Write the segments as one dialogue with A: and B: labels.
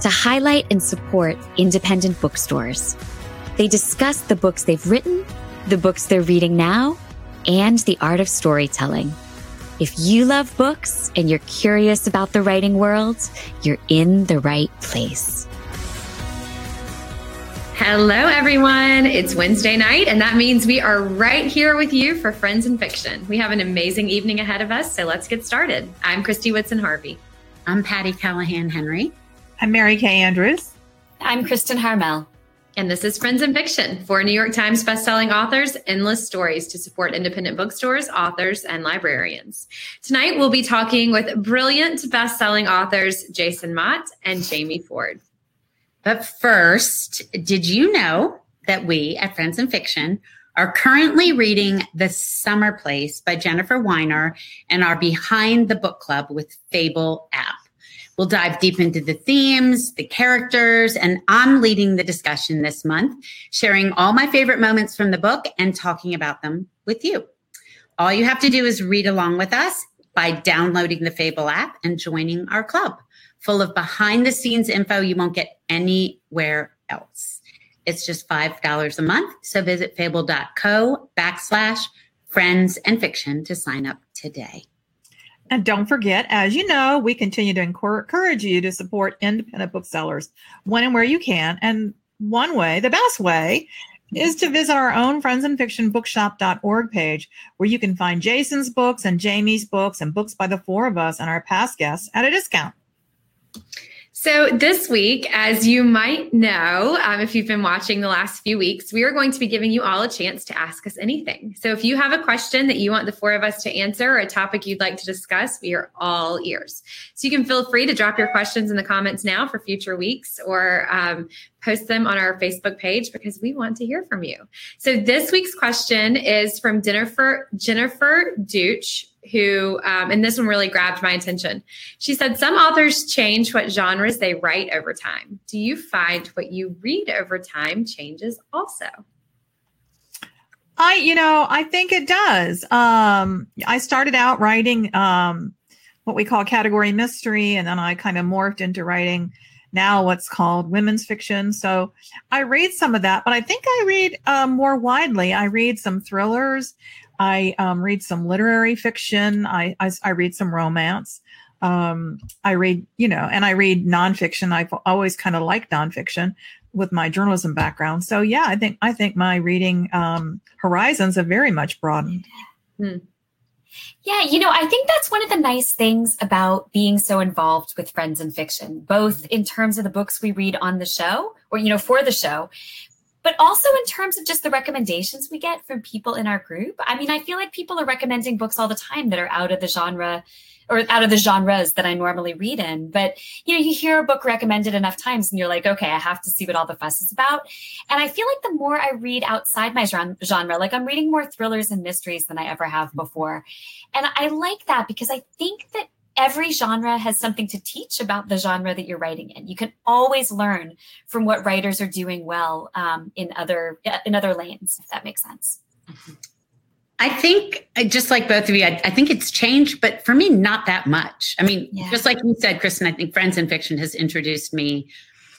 A: to highlight and support independent bookstores. They discuss the books they've written, the books they're reading now, and the art of storytelling. If you love books and you're curious about the writing world, you're in the right place.
B: Hello, everyone. It's Wednesday night, and that means we are right here with you for Friends and Fiction. We have an amazing evening ahead of us, so let's get started. I'm Christy Woodson Harvey.
C: I'm Patty Callahan Henry.
D: I'm Mary Kay Andrews.
A: I'm Kristen Harmel.
B: And this is Friends and Fiction for New York Times bestselling authors, endless stories to support independent bookstores, authors, and librarians. Tonight, we'll be talking with brilliant bestselling authors Jason Mott and Jamie Ford.
C: But first, did you know that we at Friends and Fiction are currently reading The Summer Place by Jennifer Weiner and are behind the book club with Fable app. We'll dive deep into the themes, the characters, and I'm leading the discussion this month, sharing all my favorite moments from the book and talking about them with you. All you have to do is read along with us by downloading the Fable app and joining our club full of behind the scenes info you won't get anywhere else. It's just $5 a month. So visit fable.co backslash friends and fiction to sign up today.
D: And don't forget, as you know, we continue to encourage you to support independent booksellers when and where you can. And one way, the best way, is to visit our own friends and fiction bookshop.org page where you can find Jason's books and Jamie's books and books by the four of us and our past guests at a discount.
B: So, this week, as you might know, um, if you've been watching the last few weeks, we are going to be giving you all a chance to ask us anything. So, if you have a question that you want the four of us to answer or a topic you'd like to discuss, we are all ears. So, you can feel free to drop your questions in the comments now for future weeks or um, post them on our Facebook page because we want to hear from you. So, this week's question is from Jennifer, Jennifer Deutsch who, um, and this one really grabbed my attention. She said, Some authors change what genres they write over time. Do you find what you read over time changes also?
D: I, you know, I think it does. Um, I started out writing um, what we call category mystery, and then I kind of morphed into writing now what's called women's fiction. So I read some of that, but I think I read um, more widely. I read some thrillers. I um, read some literary fiction. I, I, I read some romance. Um, I read, you know, and I read nonfiction. I've always kind of liked nonfiction with my journalism background. So yeah, I think I think my reading um, horizons have very much broadened. Hmm.
A: Yeah, you know, I think that's one of the nice things about being so involved with Friends and Fiction, both in terms of the books we read on the show or, you know, for the show, but also in terms of just the recommendations we get from people in our group. I mean, I feel like people are recommending books all the time that are out of the genre or out of the genres that I normally read in. But you know, you hear a book recommended enough times and you're like, okay, I have to see what all the fuss is about. And I feel like the more I read outside my genre, like I'm reading more thrillers and mysteries than I ever have before. And I like that because I think that every genre has something to teach about the genre that you're writing in. You can always learn from what writers are doing well um, in other in other lanes, if that makes sense.
C: I think, uh, just like both of you, I, I, think it's changed, but for me, not that much. I mean, yeah. just like you said, Kristen, I think Friends in Fiction has introduced me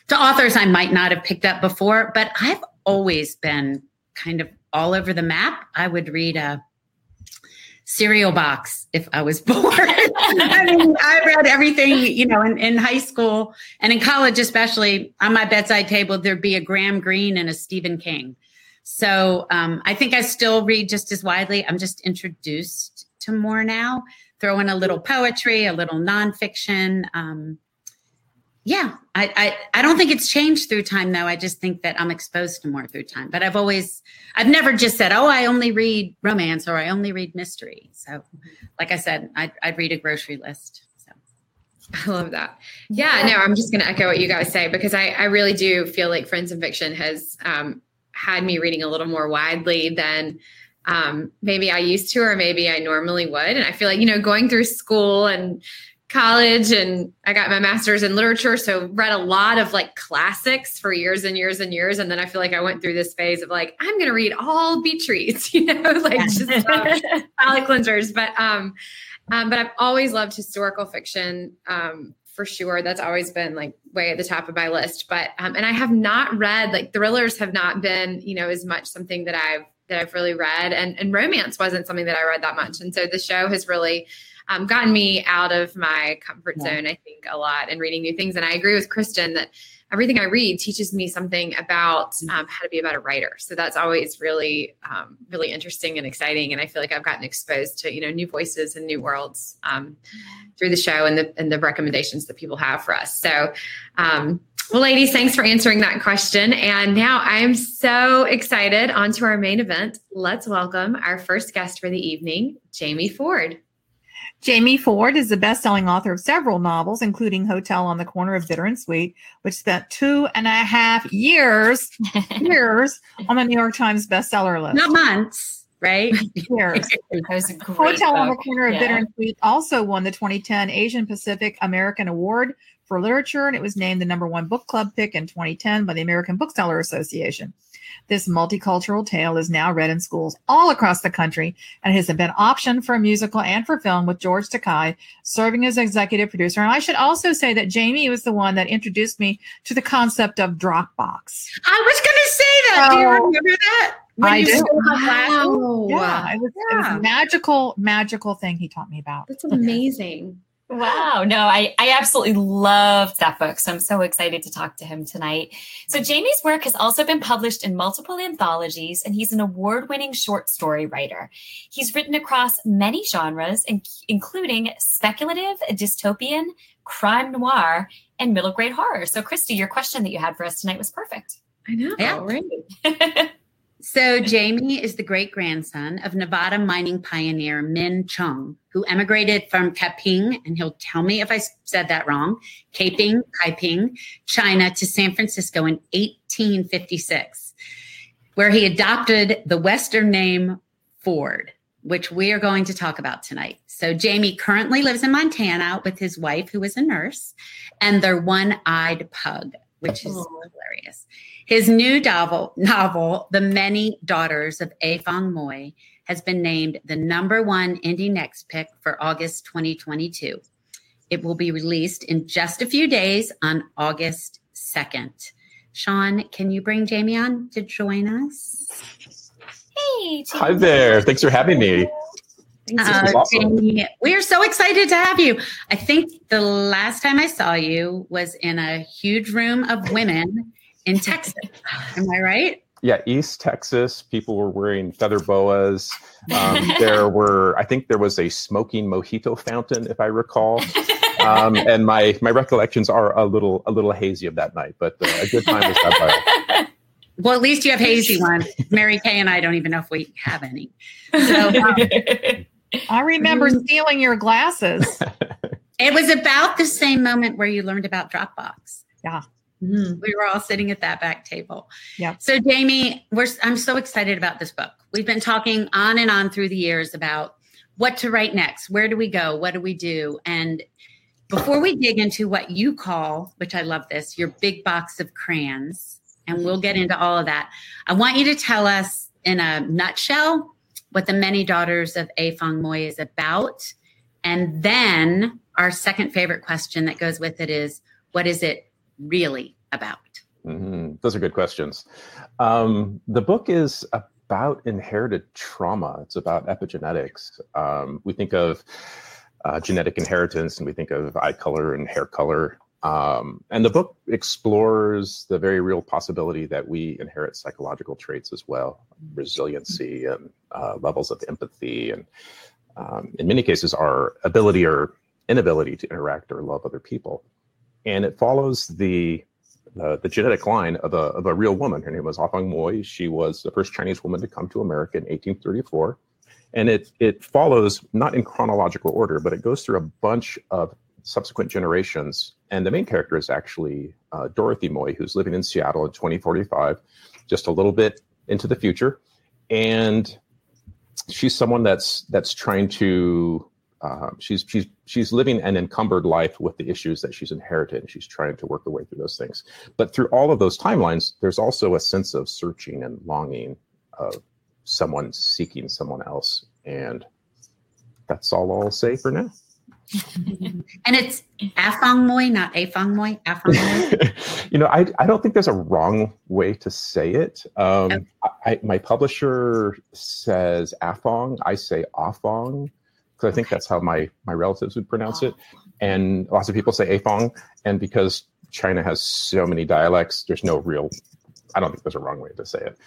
C: to authors I might not have picked up before, but I've always been kind of all over the map. I would read a cereal box if I was bored. I mean, I read everything, you know, in, in, high school and in college, especially on my bedside table, there'd be a Graham Greene and a Stephen King. So um, I think I still read just as widely. I'm just introduced to more now. Throw in a little poetry, a little nonfiction. Um, yeah, I, I, I don't think it's changed through time though. I just think that I'm exposed to more through time. But I've always I've never just said, oh, I only read romance or I only read mystery. So, like I said, I'd, I'd read a grocery list. So.
B: I love that. Yeah, no, I'm just going to echo what you guys say because I, I really do feel like Friends and Fiction has um, had me reading a little more widely than um, maybe I used to, or maybe I normally would. And I feel like, you know, going through school and college and I got my master's in literature. So read a lot of like classics for years and years and years. And then I feel like I went through this phase of like, I'm going to read all reads, you know, like just palate cleansers. But, um, um, but I've always loved historical fiction. Um, for sure. That's always been like way at the top of my list. But um, and I have not read like thrillers have not been, you know, as much something that I've that I've really read. And and romance wasn't something that I read that much. And so the show has really um, gotten me out of my comfort yeah. zone, I think, a lot and reading new things. And I agree with Kristen that everything I read teaches me something about mm. um, how to be a better writer. So that's always really, um, really interesting and exciting. And I feel like I've gotten exposed to, you know, new voices and new worlds um, through the show and the, and the recommendations that people have for us. So, um, well, ladies, thanks for answering that question. And now I am so excited. On to our main event. Let's welcome our first guest for the evening, Jamie Ford.
D: Jamie Ford is the best-selling author of several novels, including Hotel on the Corner of Bitter and Sweet, which spent two and a half years years on the New York Times bestseller list.
C: Not months, right?
D: Years. Hotel book. on the Corner of yeah. Bitter and Sweet also won the 2010 Asian Pacific American Award for Literature, and it was named the number one book club pick in 2010 by the American Bookseller Association. This multicultural tale is now read in schools all across the country and has been optioned for a musical and for film with George Takei serving as executive producer. And I should also say that Jamie was the one that introduced me to the concept of Dropbox.
C: I was going to say that. So, do you remember that?
D: When I do. Wow. Yeah, it was, yeah. it was a magical, magical thing he taught me about.
B: That's amazing.
E: Wow. No, I, I absolutely loved that book. So I'm so excited to talk to him tonight. So Jamie's work has also been published in multiple anthologies, and he's an award winning short story writer. He's written across many genres, including speculative, dystopian, crime noir, and middle grade horror. So, Christy, your question that you had for us tonight was perfect.
B: I know.
C: Yeah. Right. So, Jamie is the great grandson of Nevada mining pioneer Min Chung, who emigrated from Kaping, and he'll tell me if I said that wrong, Kaping, Kaiping, China to San Francisco in 1856, where he adopted the Western name Ford, which we are going to talk about tonight. So, Jamie currently lives in Montana with his wife, who is a nurse, and their one eyed pug, which is oh. hilarious. His new novel, novel, The Many Daughters of Afong Moy, has been named the number one indie next pick for August 2022. It will be released in just a few days on August 2nd. Sean, can you bring Jamie on to join us?
E: Hey,
F: Jamie. Hi there. Thanks for having me.
C: Uh, awesome. we are so excited to have you. I think the last time I saw you was in a huge room of women in Texas. Am I right?
F: Yeah, East Texas. People were wearing feather boas. Um, there were, I think, there was a smoking mojito fountain, if I recall. Um, and my my recollections are a little a little hazy of that night, but uh, a good time was had by. all.
C: Well, at least you have hazy one. Mary Kay and I don't even know if we have any. So, um,
D: I remember mm. stealing your glasses.
C: it was about the same moment where you learned about Dropbox.
D: Yeah.
C: Mm-hmm. We were all sitting at that back table.
D: Yeah.
C: So, Jamie, we're, I'm so excited about this book. We've been talking on and on through the years about what to write next. Where do we go? What do we do? And before we dig into what you call, which I love this, your big box of crayons, and we'll get into all of that, I want you to tell us in a nutshell what the Many Daughters of Afong Moy is about. And then our second favorite question that goes with it is what is it really about?
F: Mm-hmm. Those are good questions. Um, the book is about inherited trauma. It's about epigenetics. Um, we think of uh, genetic inheritance and we think of eye color and hair color. Um, and the book explores the very real possibility that we inherit psychological traits as well resiliency and uh, levels of empathy, and um, in many cases, our ability or inability to interact or love other people and it follows the uh, the genetic line of a, of a real woman. Her name was Fong Moy. She was the first Chinese woman to come to America in 1834. And it, it follows, not in chronological order, but it goes through a bunch of subsequent generations. And the main character is actually uh, Dorothy Moy, who's living in Seattle in 2045, just a little bit into the future. And she's someone that's that's trying to uh, she's she's she's living an encumbered life with the issues that she's inherited and she's trying to work her way through those things but through all of those timelines there's also a sense of searching and longing of someone seeking someone else and that's all i'll say for now
C: and it's Afong Moy, not Afong Moy. Afong
F: you know, I, I don't think there's a wrong way to say it. Um, okay. I, my publisher says Afong. I say Afong because I think that's how my my relatives would pronounce it, and lots of people say Afong. And because China has so many dialects, there's no real. I don't think there's a wrong way to say it.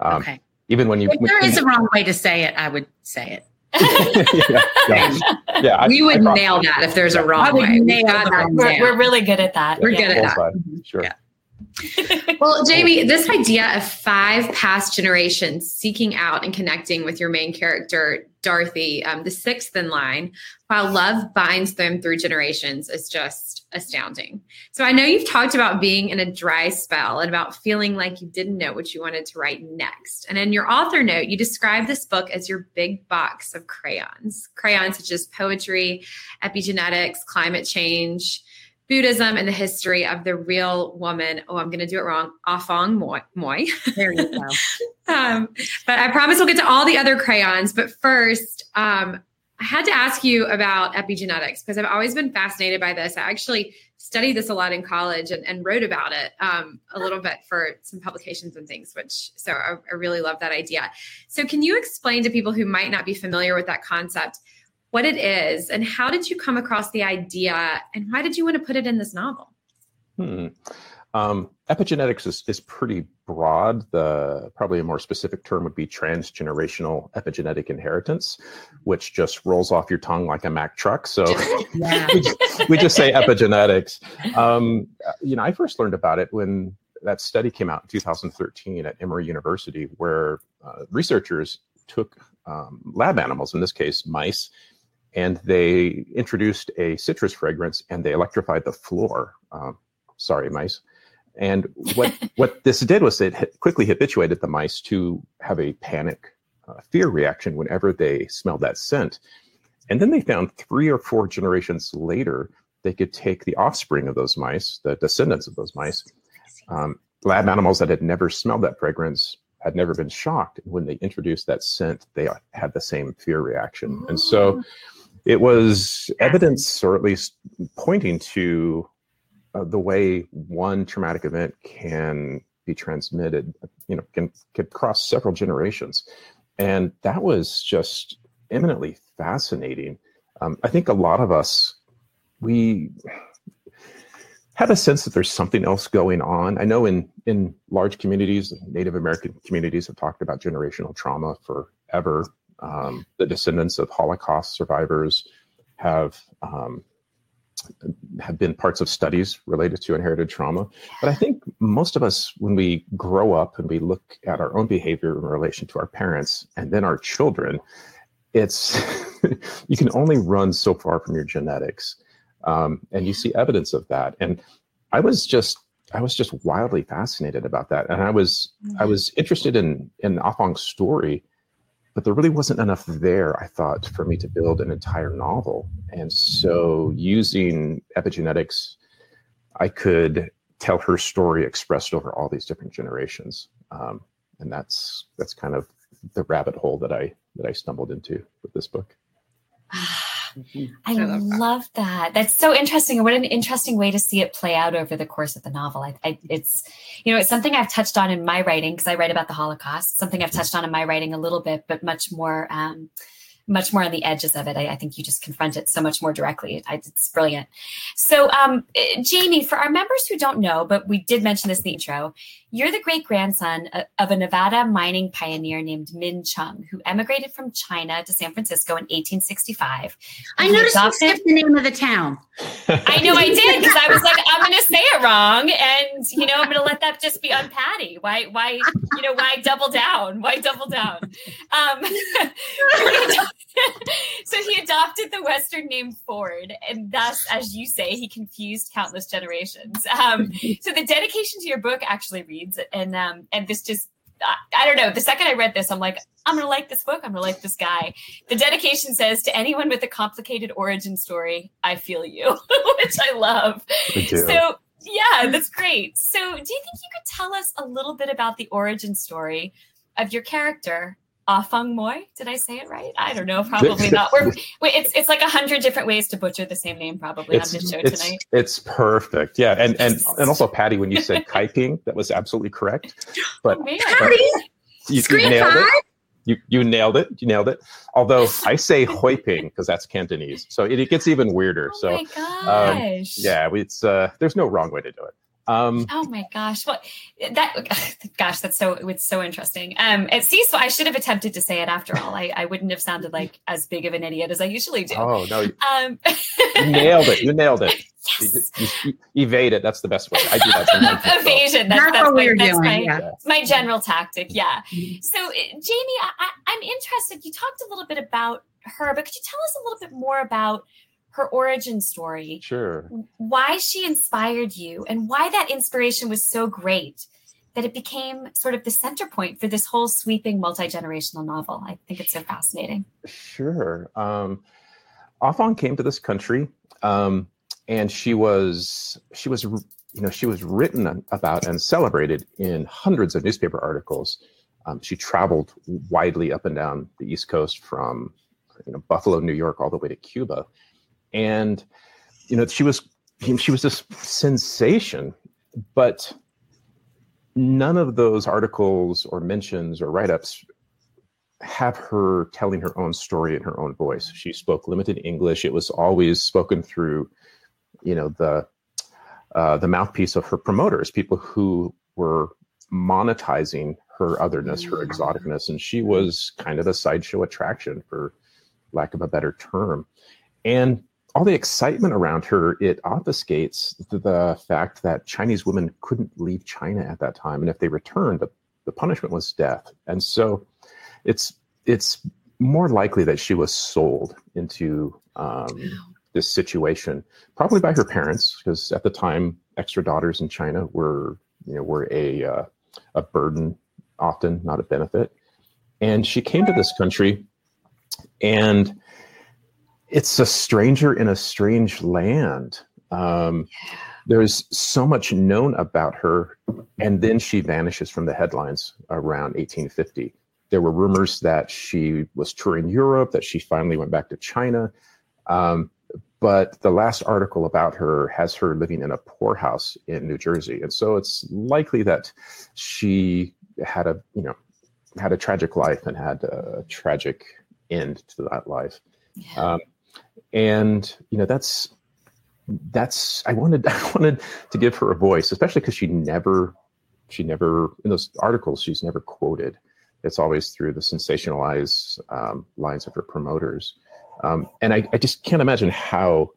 C: Um, okay.
F: Even when you,
C: if there is a wrong way to say it, I would say it.
F: yeah, yeah,
B: yeah, we I, would I nail that if there's a wrong way.
E: We're, we're, really good at that.
B: We're yeah. good at that.
F: Sure. Yeah.
B: well, Jamie, this idea of five past generations seeking out and connecting with your main character, Dorothy, um, the sixth in line, while love binds them through generations, is just astounding. So I know you've talked about being in a dry spell and about feeling like you didn't know what you wanted to write next. And in your author note, you describe this book as your big box of crayons, crayons such as poetry, epigenetics, climate change Buddhism and the history of the real woman. Oh, I'm going to do it wrong. Afong Moy. Moy.
C: There you go.
B: um, but I promise we'll get to all the other crayons. But first, um, I had to ask you about epigenetics because I've always been fascinated by this. I actually studied this a lot in college and, and wrote about it um, a little bit for some publications and things, which so I, I really love that idea. So, can you explain to people who might not be familiar with that concept? What it is, and how did you come across the idea, and why did you want to put it in this novel?
F: Hmm. Um, epigenetics is, is pretty broad. The probably a more specific term would be transgenerational epigenetic inheritance, which just rolls off your tongue like a Mack truck. So we, just, we, just, say epigenetics. Um, you know, I first learned about it when that study came out in 2013 at Emory University, where uh, researchers took um, lab animals, in this case mice, and they introduced a citrus fragrance and they electrified the floor. Um, sorry, mice. And what what this did was it quickly habituated the mice to have a panic uh, fear reaction whenever they smelled that scent. And then they found three or four generations later they could take the offspring of those mice, the descendants of those mice, um, lab animals that had never smelled that fragrance, had never been shocked. And when they introduced that scent, they had the same fear reaction. And so it was evidence, or at least pointing to uh, the way one traumatic event can be transmitted, you know, can, can cross several generations. And that was just eminently fascinating. Um, I think a lot of us, we have a sense that there's something else going on. I know in, in large communities, Native American communities have talked about generational trauma forever. Um, the descendants of Holocaust survivors have um, have been parts of studies related to inherited trauma. But I think most of us, when we grow up and we look at our own behavior in relation to our parents and then our children, it's you can only run so far from your genetics, um, and you see evidence of that. And I was just I was just wildly fascinated about that, and I was I mm-hmm. was interested in in Afong's story but there really wasn't enough there, I thought, for me to build an entire novel. And so using epigenetics, I could tell her story expressed over all these different generations. Um, and that's that's kind of the rabbit hole that I that I stumbled into with this book.
E: Mm-hmm. I, I, love, love that. that. That's so interesting. What an interesting way to see it play out over the course of the novel. I, I, it's, you know, it's something I've touched on in my writing because I write about the Holocaust. Something I've touched on in my writing a little bit, but much more um, much more on the edges of it. I, I, think you just confront it so much more directly. It's brilliant. So, um, eh, Jamie, for our members who don't know, but we did mention this in the intro, you're the great grandson of a Nevada mining pioneer named Min Chung, who emigrated from China to San Francisco in 1865.
C: I noticed adopted... you skipped the name of the town.
E: I know I did because I was like, I'm going to say it wrong, and you know, I'm going to let that just be on Patty. Why, why, you know, why double down? Why double down? Um,
A: so he adopted the Western name Ford, and thus, as you say, he confused countless generations. Um, so the dedication to your book actually reads, and um, and this just I, I don't know. The second I read this, I'm like, I'm gonna like this book. I'm gonna like this guy. The dedication says to anyone with a complicated origin story, I feel you, which I love. So yeah, that's great. So do you think you could tell us a little bit about the origin story of your character Ah Feng Moi. Did I say it right? I don't know. Probably not. We're, wait, it's it's like a hundred different ways to butcher the same name probably
F: it's,
A: on this show
F: it's,
A: tonight.
F: It's perfect. Yeah, and and and also Patty, when you said Kaiping, that was absolutely correct. But,
A: oh,
B: Patty,
F: you, you nailed it. You you nailed it. You nailed it. Although I say Hoiping because that's Cantonese, so it, it, gets even weirder.
A: Oh
F: so
A: my gosh.
F: Um, yeah, it's uh, there's no wrong way to do it.
A: Um, oh my gosh! Well, that gosh, that's so it's so interesting. Um, it sees. I should have attempted to say it after all. I, I wouldn't have sounded like as big of an idiot as I usually do.
F: Oh no!
A: Um,
F: you nailed it. You nailed it.
A: Yes.
F: You, you, evade it. That's the best way. I do that sometimes.
A: Evasion. That's, that's, that's, my, that's my, yeah. my, general tactic. Yeah. Mm-hmm. So, uh, Jamie, I, I'm interested. You talked a little bit about her, but could you tell us a little bit more about? Her origin story.
F: Sure.
A: Why she inspired you and why that inspiration was so great that it became sort of the center point for this whole sweeping multi generational novel. I think it's so fascinating.
F: Sure. Um, Afong came to this country, um, and she was she was you know she was written about and celebrated in hundreds of newspaper articles. Um, she traveled widely up and down the East Coast from you know Buffalo, New York, all the way to Cuba, and you know she was she was this sensation. But none of those articles or mentions or write-ups have her telling her own story in her own voice. She spoke limited english. It was always spoken through you know the uh, the mouthpiece of her promoters people who were monetizing her otherness her exoticness. And she was kind of a sideshow attraction for lack of a better term. And all the excitement around her, it obfuscates the, fact that Chinese women couldn't leave China at that time, and if they returned, the, the punishment was death. And so, it's it's more likely that she was sold into um, this situation, probably by her parents, because at the time, extra daughters in China were you know were a uh, a burden, often not a benefit. And she came to this country, and it's a stranger in a strange land. Um, there's so much known about her, and then she vanishes from the headlines around 1850. There were rumors that she was touring Europe, that she finally went back to China. Um, but the last article about her has her living in a poorhouse in New Jersey, and so it's likely that she had a you know had a tragic life and had a tragic end to that life. Yeah. Um, and you know that's that's I wanted I wanted to give her a voice, especially because she never she never in those articles she's never quoted. It's always through the sensationalized um, lines of her promoters, um, and I, I, just can't imagine how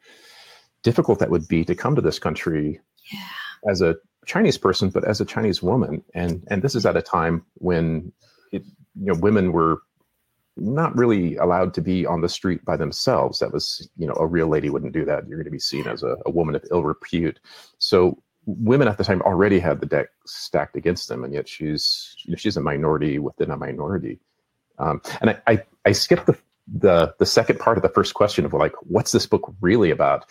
F: difficult that would be to come to this country
A: yeah.
F: as a Chinese person, but as a Chinese woman, and and this is at a time when it, you know women were not really allowed to be on the street by themselves. That was, you know, a real lady wouldn't do that. You're going to be seen as a, a woman of ill repute. So women at the time already had the deck stacked against them, and yet she's you know, she's a minority within a minority. Um, and I, I, I skipped the, the the second part of the first question of like, what's this book really about?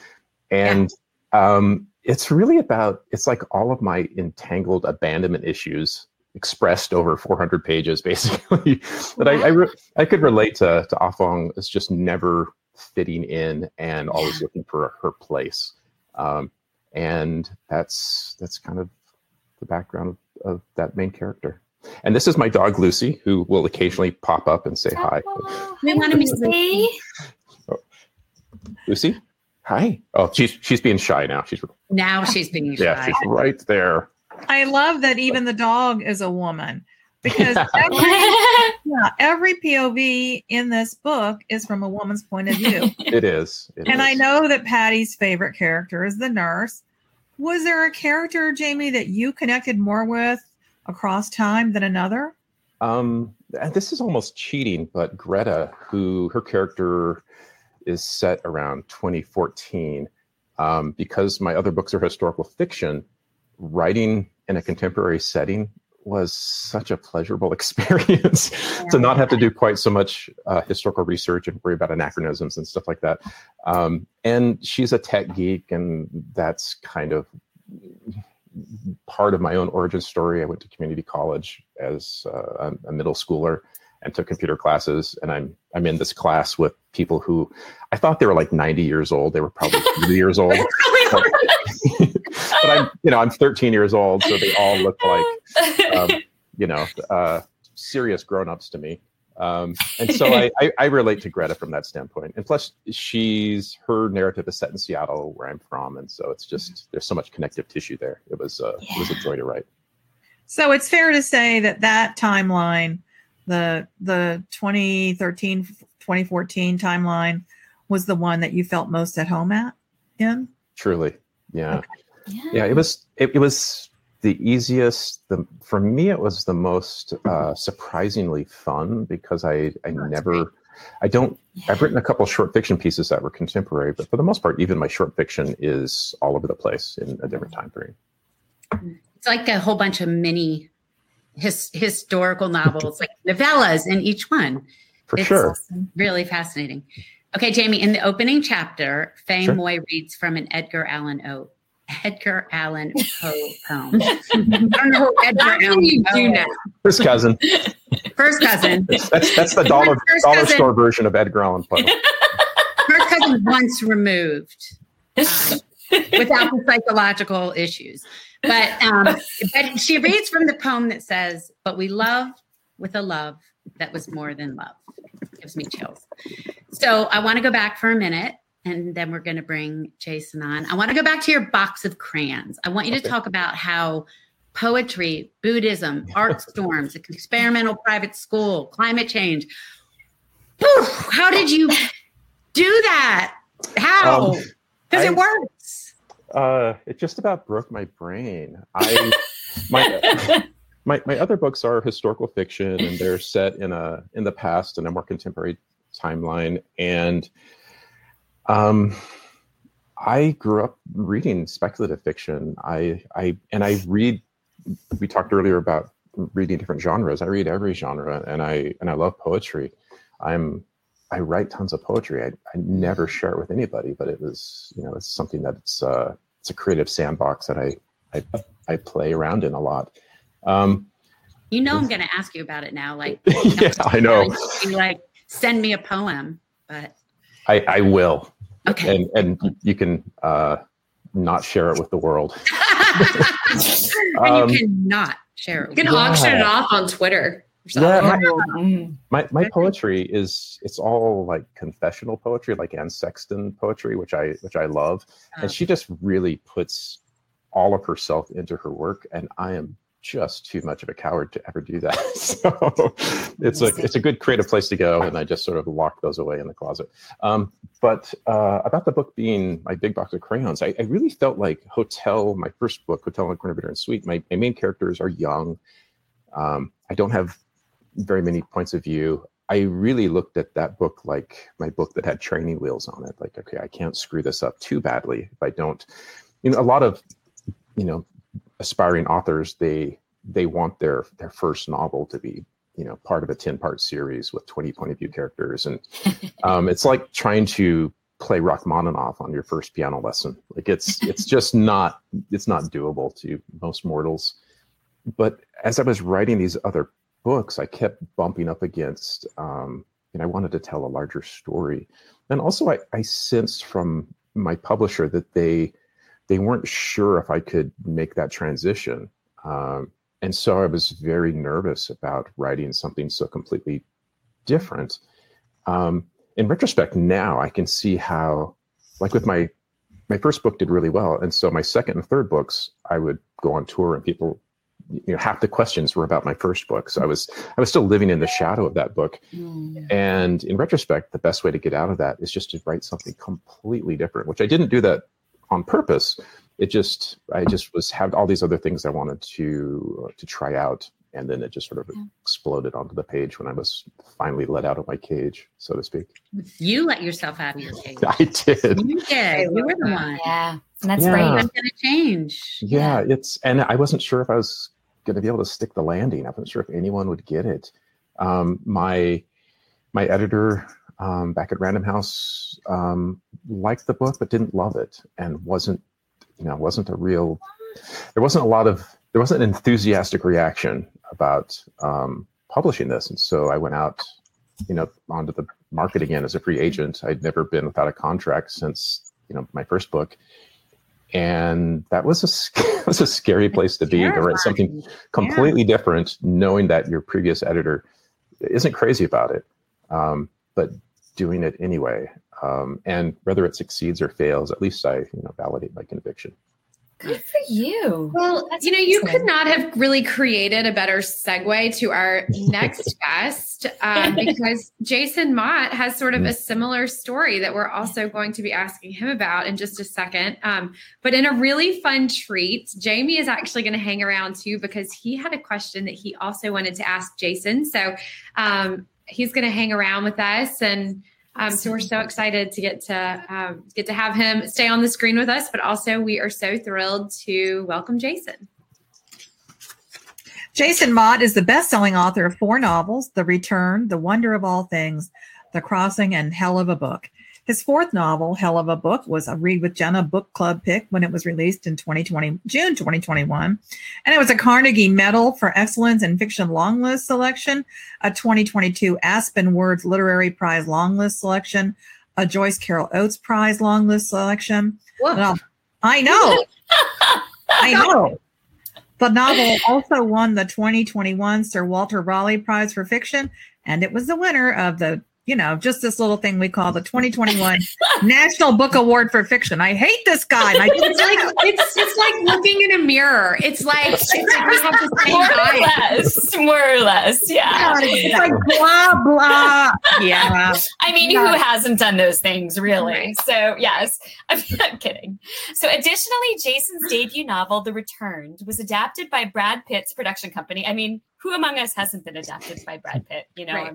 F: And yeah. um, it's really about it's like all of my entangled abandonment issues expressed over 400 pages, basically. but I, I, re- I, could relate to to Afong as just never fitting in and always looking for her place. Um, and that's that's kind of the background of, of, that main character. And this is my dog Lucy, who will occasionally pop up and say hi.
A: We want to meet Lucy.
F: Oh. Lucy, hi. Oh, she's she's being shy now. She's
C: now she's being shy.
F: Yeah, she's right there.
D: I love that even the dog is a woman because every, yeah, every POV in this book is from a woman's point of view.
F: It is.
D: It and is. I know that Patty's favorite character is the nurse. Was there a character, Jamie, that you connected more with across time than another?
F: Um, and this is almost cheating, but Greta, who her character is set around 2014, um, because my other books are historical fiction, writing in a contemporary setting was such a pleasurable experience to not have to do quite so much uh, historical research and worry about anachronisms and stuff like that. Um, and she's a tech geek, and that's kind of part of my own origin story. I went to community college as uh, a middle schooler and took computer classes, and I'm I'm in this class with people who I thought they were like 90 years old. They were probably 30 years old. but I'm, you know, I'm 13 years old, so they all look like, um, you know, uh, serious grown-ups to me. Um, and so I, I, I, relate to Greta from that standpoint. And plus, she's her narrative is set in Seattle, where I'm from, and so it's just there's so much connective tissue there. It was uh, yeah. it was a joy to write.
D: So it's fair to say that that timeline, the the 2013 2014 timeline, was the one that you felt most at home at in.
F: Truly, yeah. Okay. Yeah. yeah, it was it, it was the easiest. The for me, it was the most uh, surprisingly fun because I I That's never. Great. I don't. Yeah. I've written a couple short fiction pieces that were contemporary, but for the most part, even my short fiction is all over the place in a different time period.
C: It's like a whole bunch of mini his, historical novels, like novellas in each one.
F: For it's sure,
C: really fascinating. Okay, Jamie. In the opening chapter, Faye sure. Moy reads from an Edgar Allan Poe Edgar Allan Poe poem. I don't know who Edgar Allan you Poe do now.
F: First cousin.
C: First cousin.
F: That's that's the dollar dollar cousin. store version of Edgar Allan Poe.
C: First cousin once removed, um, without the psychological issues. But um, but she reads from the poem that says, "But we love with a love that was more than love." gives me chills. So I want to go back for a minute and then we're going to bring Jason on. I want to go back to your box of crayons. I want you okay. to talk about how poetry, Buddhism, art storms, experimental private school, climate change. how did you do that? How? Because um, it works.
F: Uh, it just about broke my brain. I my my my other books are historical fiction and they're set in a in the past in a more contemporary timeline and um, I grew up reading speculative fiction. I, I, and I read. We talked earlier about reading different genres. I read every genre, and I and I love poetry. I'm I write tons of poetry. I, I never share it with anybody, but it was you know it's something that it's uh, it's a creative sandbox that I I, I play around in a lot. Um,
C: you know, I'm going to ask you about it now. Like,
F: yeah, I know.
C: Like, send me a poem, but
F: I, I will.
C: Okay.
F: And and you can uh, not share it with the world.
C: and um, you cannot share it.
B: You can yeah. auction it off on Twitter.
F: Yeah, my, my, my poetry is it's all like confessional poetry, like Anne Sexton poetry, which I which I love, and she just really puts all of herself into her work, and I am just too much of a coward to ever do that. so it's a it's a good creative place to go, and I just sort of lock those away in the closet. Um, but uh, about the book being my big box of crayons, I, I, really felt like Hotel, my first book, Hotel on Corner and Sweet. My, my main characters are young. Um, I don't have very many points of view. I really looked at that book like my book that had training wheels on it. Like, okay, I can't screw this up too badly if I don't. You know, a lot of you know aspiring authors they they want their their first novel to be you know part of a 10 part series with 20 point of view characters. And um, it's like trying to play rachmaninoff on your first piano lesson. Like it's it's just not it's not doable to most mortals. But as i was writing these other books i kept bumping up against um, and i wanted to tell a larger story. And also i, I sensed from my publisher that they they weren't sure if I could make that transition. Um, and so I was very nervous about writing something so completely different. Um, in retrospect, now I can see how, like with my my first book did really well, and so my second and third books, I would go on tour, and people, you know, half the questions were about my first book. So I was I was still living in the shadow of that book. Mm. And in retrospect, the best way to get out of that is just to write something completely different, which I didn't do that on purpose. It just I just was had all these other things I wanted to to try out, and then it just sort of yeah. exploded onto the page when I was finally let out of my cage, so to speak.
C: You let yourself out of your cage.
F: I did.
C: You did. You were the one.
A: Yeah, and that's
F: yeah.
A: great.
C: I'm going to change.
F: Yeah, yeah, it's and I wasn't sure if I was going to be able to stick the landing. I wasn't sure if anyone would get it. Um, my my editor um, back at Random House um, liked the book but didn't love it and wasn't you know wasn't a real there wasn't a lot of there wasn't an enthusiastic reaction about um, publishing this and so I went out you know onto the market again as a free agent. I'd never been without a contract since you know my first book and that was a was a scary place to be to write something completely yeah. different, knowing that your previous editor isn't crazy about it, um, but doing it anyway. Um, and whether it succeeds or fails, at least I you know validate my conviction.
A: Good for you.
B: Well, That's you know, you could not have really created a better segue to our next guest um, because Jason Mott has sort of a similar story that we're also going to be asking him about in just a second. Um, but in a really fun treat, Jamie is actually going to hang around too because he had a question that he also wanted to ask Jason. So um, he's going to hang around with us and um, so we're so excited to get to um, get to have him stay on the screen with us, but also we are so thrilled to welcome Jason.
D: Jason Mott is the best-selling author of four novels: The Return, The Wonder of All Things, The Crossing, and Hell of a Book. His fourth novel, Hell of a Book, was a Read with Jenna book club pick when it was released in 2020, June 2021. And it was a Carnegie Medal for Excellence in Fiction Longlist selection, a 2022 Aspen Words Literary Prize Longlist selection, a Joyce Carol Oates Prize Longlist selection. Well, I know. I know. The novel also won the 2021 Sir Walter Raleigh Prize for Fiction, and it was the winner of the you know, just this little thing we call the 2021 National Book Award for Fiction. I hate this guy. I
B: it's like it's it's like looking in a mirror. It's like, it's like we have the
A: same more or less, more or less, yeah.
D: It's like blah blah. Yeah.
A: I mean, yeah. who hasn't done those things, really? Right. So yes, I'm not kidding. So additionally, Jason's debut novel, The Returned, was adapted by Brad Pitt's production company. I mean, who among us hasn't been adapted by Brad Pitt? You know, right.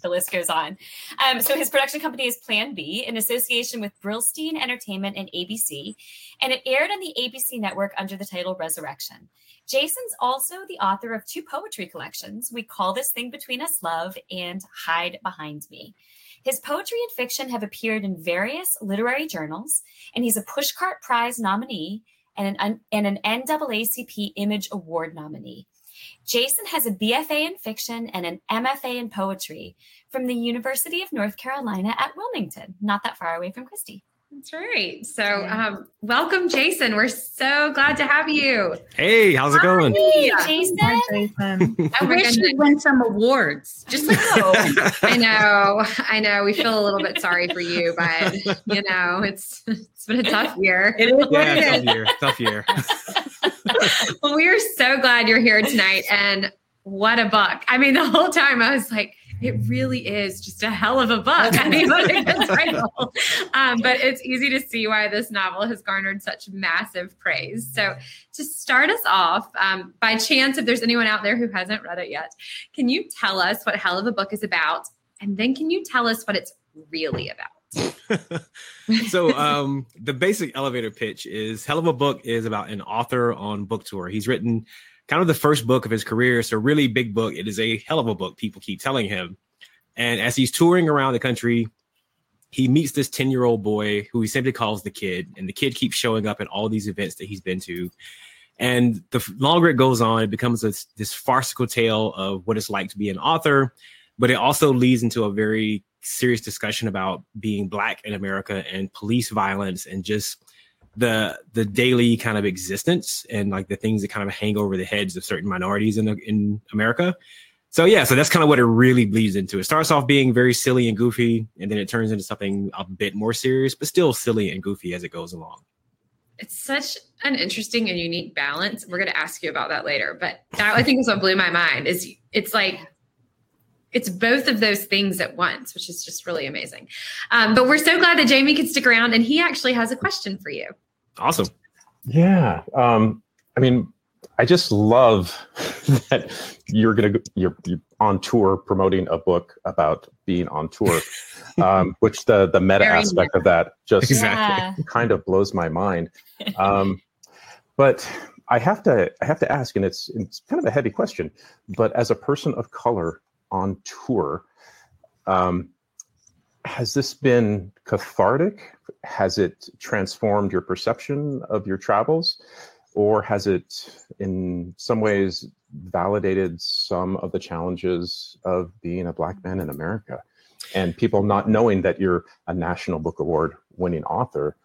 A: the list goes on. Um, so his production company is Plan B in association with Brillstein Entertainment and ABC, and it aired on the ABC network under the title Resurrection. Jason's also the author of two poetry collections, We Call This Thing Between Us Love and Hide Behind Me. His poetry and fiction have appeared in various literary journals, and he's a Pushcart Prize nominee and an, and an NAACP Image Award nominee. Jason has a BFA in fiction and an MFA in poetry from the University of North Carolina at Wilmington, not that far away from Christy.
B: That's right. So, um, welcome, Jason. We're so glad to have you.
G: Hey, how's it going?
A: Hi, Jason. Hi,
C: Jason. I wish you win some awards. Just like
B: I know, I know. We feel a little bit sorry for you, but you know, it's it's been a tough year.
G: It is yeah, tough year. Tough year.
B: well, we are so glad you're here tonight. And what a book. I mean, the whole time I was like, it really is just a hell of a book. I mean, what a good title. Um, but it's easy to see why this novel has garnered such massive praise. So, to start us off, um, by chance, if there's anyone out there who hasn't read it yet, can you tell us what Hell of a Book is about? And then can you tell us what it's really about?
G: so um, the basic elevator pitch is hell of a book is about an author on book tour. He's written kind of the first book of his career. It's a really big book. It is a hell of a book people keep telling him. And as he's touring around the country he meets this 10 year old boy who he simply calls the kid and the kid keeps showing up at all these events that he's been to. And the longer it goes on it becomes this, this farcical tale of what it's like to be an author but it also leads into a very serious discussion about being black in America and police violence and just the the daily kind of existence and like the things that kind of hang over the heads of certain minorities in the, in America. So yeah, so that's kind of what it really bleeds into. It starts off being very silly and goofy, and then it turns into something a bit more serious, but still silly and goofy as it goes along.
B: It's such an interesting and unique balance. We're going to ask you about that later, but that I think is what blew my mind. Is it's like it's both of those things at once, which is just really amazing. Um, but we're so glad that Jamie could stick around, and he actually has a question for you.
G: Awesome.
F: Yeah. Um, I mean, I just love that you're gonna you're, you're, on tour promoting a book about being on tour, um, which the the meta Very aspect meta. of that just exactly. kind of blows my mind. Um, but I have to I have to ask, and it's it's kind of a heavy question, but as a person of color on tour, um, has this been cathartic? Has it transformed your perception of your travels? Or has it, in some ways, validated some of the challenges of being a Black man in America? And people not knowing that you're a National Book Award winning author,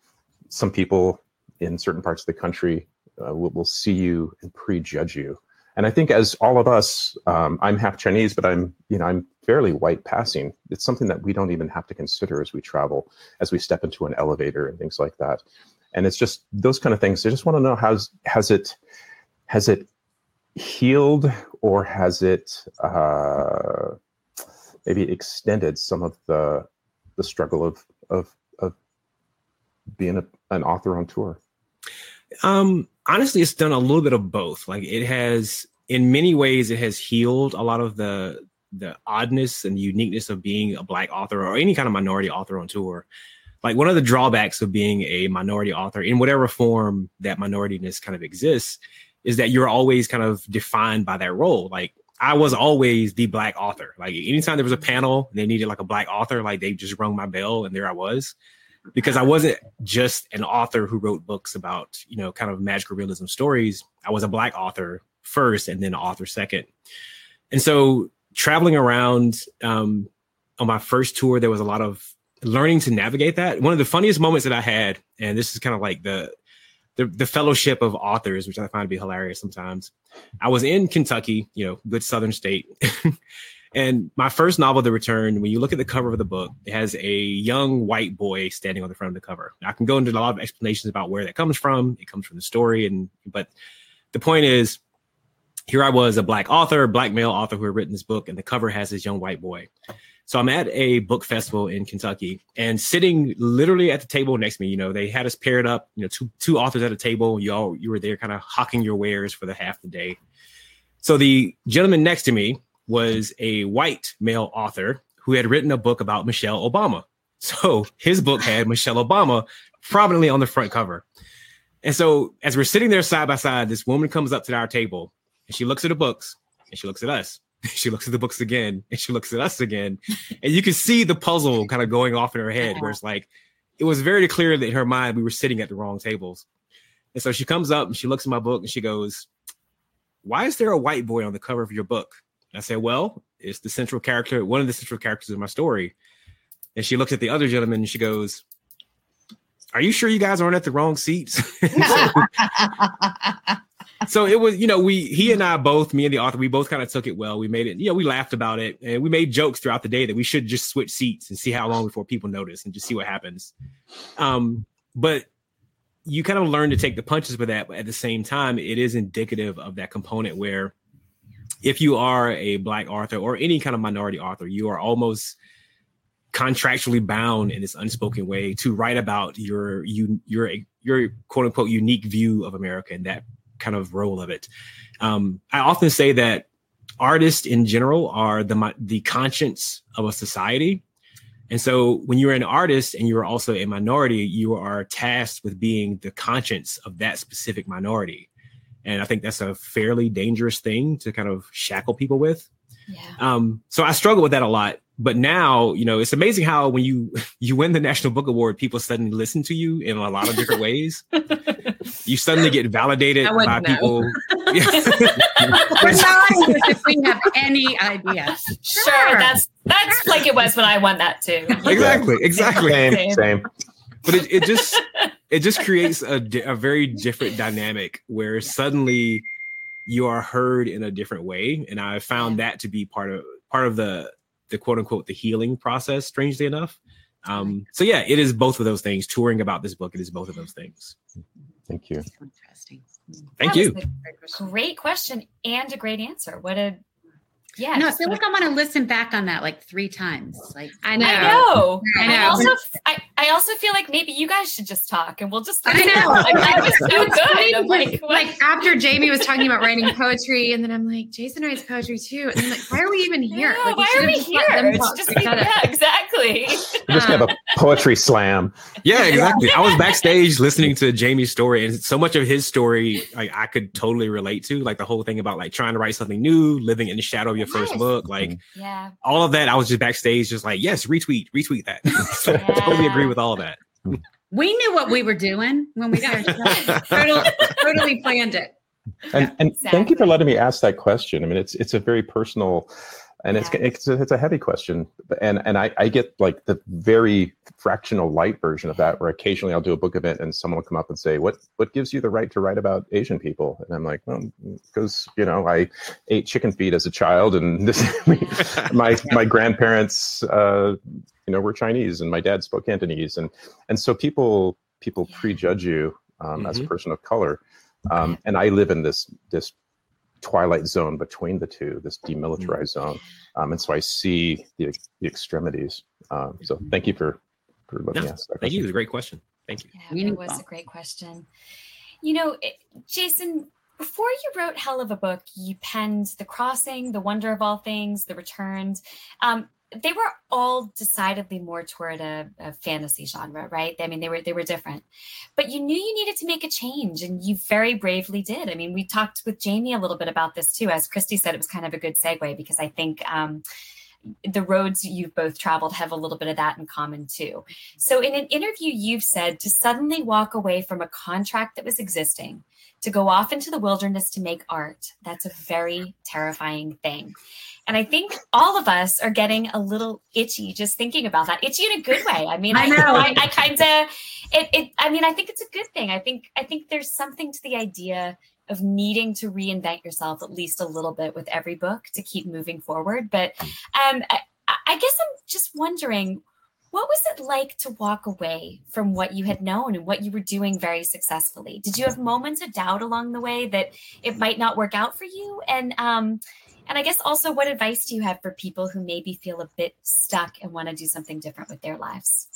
F: some people in certain parts of the country uh, will, will see you and prejudge you and I think as all of us, um, I'm half Chinese, but I'm you know I'm fairly white passing. It's something that we don't even have to consider as we travel, as we step into an elevator and things like that. And it's just those kind of things. I just want to know how's has it has it healed or has it uh, maybe extended some of the the struggle of of of being a, an author on tour?
G: Um, honestly, it's done a little bit of both. Like it has, in many ways, it has healed a lot of the the oddness and uniqueness of being a black author or any kind of minority author on tour. Like one of the drawbacks of being a minority author in whatever form that minorityness kind of exists is that you're always kind of defined by that role. Like I was always the black author. Like anytime there was a panel and they needed like a black author, like they just rung my bell and there I was because I wasn't just an author who wrote books about, you know, kind of magical realism stories. I was a black author first and then author second. And so traveling around um, on my first tour, there was a lot of learning to navigate that. One of the funniest moments that I had, and this is kind of like the the, the fellowship of authors, which I find to be hilarious sometimes. I was in Kentucky, you know, good southern state. And my first novel, The Return, when you look at the cover of the book, it has a young white boy standing on the front of the cover. Now, I can go into a lot of explanations about where that comes from. It comes from the story, and but the point is, here I was, a black author, black male author who had written this book, and the cover has this young white boy. So I'm at a book festival in Kentucky, and sitting literally at the table next to me, you know, they had us paired up, you know, two two authors at a table. You all you were there, kind of hawking your wares for the half the day. So the gentleman next to me was a white male author who had written a book about Michelle Obama. So his book had Michelle Obama prominently on the front cover. And so as we're sitting there side by side, this woman comes up to our table and she looks at the books and she looks at us. She looks at the books again and she looks at us again. And you can see the puzzle kind of going off in her head where it's like, it was very clear that in her mind we were sitting at the wrong tables. And so she comes up and she looks at my book and she goes, Why is there a white boy on the cover of your book? I said, Well, it's the central character, one of the central characters of my story. And she looks at the other gentleman and she goes, Are you sure you guys aren't at the wrong seats? so it was, you know, we he and I both, me and the author, we both kind of took it well. We made it, you know, we laughed about it and we made jokes throughout the day that we should just switch seats and see how long before people notice and just see what happens. Um, but you kind of learn to take the punches with that, but at the same time, it is indicative of that component where if you are a black author or any kind of minority author, you are almost contractually bound in this unspoken way to write about your you your your quote unquote unique view of America and that kind of role of it. Um, I often say that artists in general are the the conscience of a society. And so when you're an artist and you're also a minority, you are tasked with being the conscience of that specific minority. And I think that's a fairly dangerous thing to kind of shackle people with. Yeah. Um, so I struggle with that a lot. But now, you know, it's amazing how when you you win the National Book Award, people suddenly listen to you in a lot of different ways. you suddenly get validated by know. people.
C: We're not if we have any idea.
A: Sure. sure, that's that's like it was when I won that too.
G: Exactly, exactly. Same, same but it, it just it just creates a, a very different dynamic where suddenly you are heard in a different way. And i found that to be part of part of the the quote unquote the healing process strangely enough. Um so yeah it is both of those things. Touring about this book it is both of those things.
F: Thank you.
A: Interesting.
G: Thank that you.
A: great question and a great answer. What a
C: Yeah. No, I feel like I want to listen back on that like three times. Like
B: I know.
A: I know.
B: I know.
A: I also, I, I also feel like maybe you guys should just talk and we'll just.
B: I know. Like,
A: that was so good. I'm like,
B: like after Jamie was talking about writing poetry, and then I'm like, Jason writes poetry too, and I'm like, why are we even here?
A: Yeah,
B: like,
A: why are we here? It's just yeah, exactly.
F: We're just gonna have a poetry slam.
G: Yeah, exactly. I was backstage listening to Jamie's story, and so much of his story, like I could totally relate to, like the whole thing about like trying to write something new, living in the shadow of your first look, like mm.
A: yeah,
G: all of that. I was just backstage, just like, yes, retweet, retweet that. so yeah. Totally agree with all of that.
C: We knew what we were doing when we got
B: totally, totally planned it.
F: And, and exactly. thank you for letting me ask that question. I mean, it's it's a very personal and yeah. it's it's a, it's a heavy question and and I, I get like the very fractional light version of that where occasionally i'll do a book event and someone will come up and say what what gives you the right to write about asian people and i'm like well because you know i ate chicken feet as a child and this my my grandparents uh you know were chinese and my dad spoke cantonese and and so people people prejudge you um, mm-hmm. as a mm-hmm. person of color um, and i live in this this twilight zone between the two, this demilitarized mm-hmm. zone. Um, and so I see the, the extremities. Um, so thank you for, for letting me ask that.
G: Thank you. It was a great question. Thank you.
A: Yeah, it was a great question. You know, it, Jason, before you wrote Hell of a Book, you penned The Crossing, The Wonder of All Things, The Returned. Um, they were all decidedly more toward a, a, fantasy genre, right? I mean, they were they were different, but you knew you needed to make a change, and you very bravely did. I mean, we talked with Jamie a little bit about this too. As Kristy said, it was kind of a good segue because I think um, the roads you've both traveled have a little bit of that in common too. So, in an interview, you've said to suddenly walk away from a contract that was existing to go off into the wilderness to make art. That's a very terrifying thing. And I think all of us are getting a little itchy just thinking about that. Itchy in a good way. I mean, I, know. I, I kind of, it, it, I mean, I think it's a good thing. I think, I think there's something to the idea of needing to reinvent yourself at least a little bit with every book to keep moving forward. But um, I, I guess I'm just wondering, what was it like to walk away from what you had known and what you were doing very successfully? Did you have moments of doubt along the way that it might not work out for you? And um, and I guess also, what advice do you have for people who maybe feel a bit stuck and want to do something different with their lives?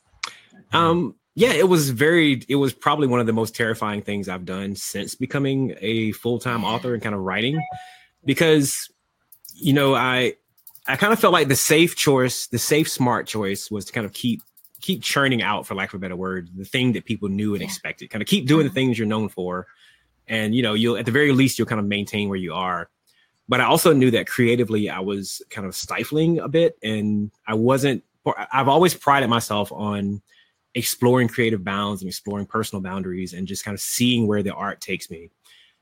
G: Um, yeah, it was very, it was probably one of the most terrifying things I've done since becoming a full time author and kind of writing because, you know, I, I kind of felt like the safe choice, the safe, smart choice was to kind of keep keep churning out, for lack of a better word, the thing that people knew and yeah. expected. Kind of keep doing the mm-hmm. things you're known for, and you know, you'll at the very least you'll kind of maintain where you are but I also knew that creatively I was kind of stifling a bit and I wasn't I've always prided myself on exploring creative bounds and exploring personal boundaries and just kind of seeing where the art takes me.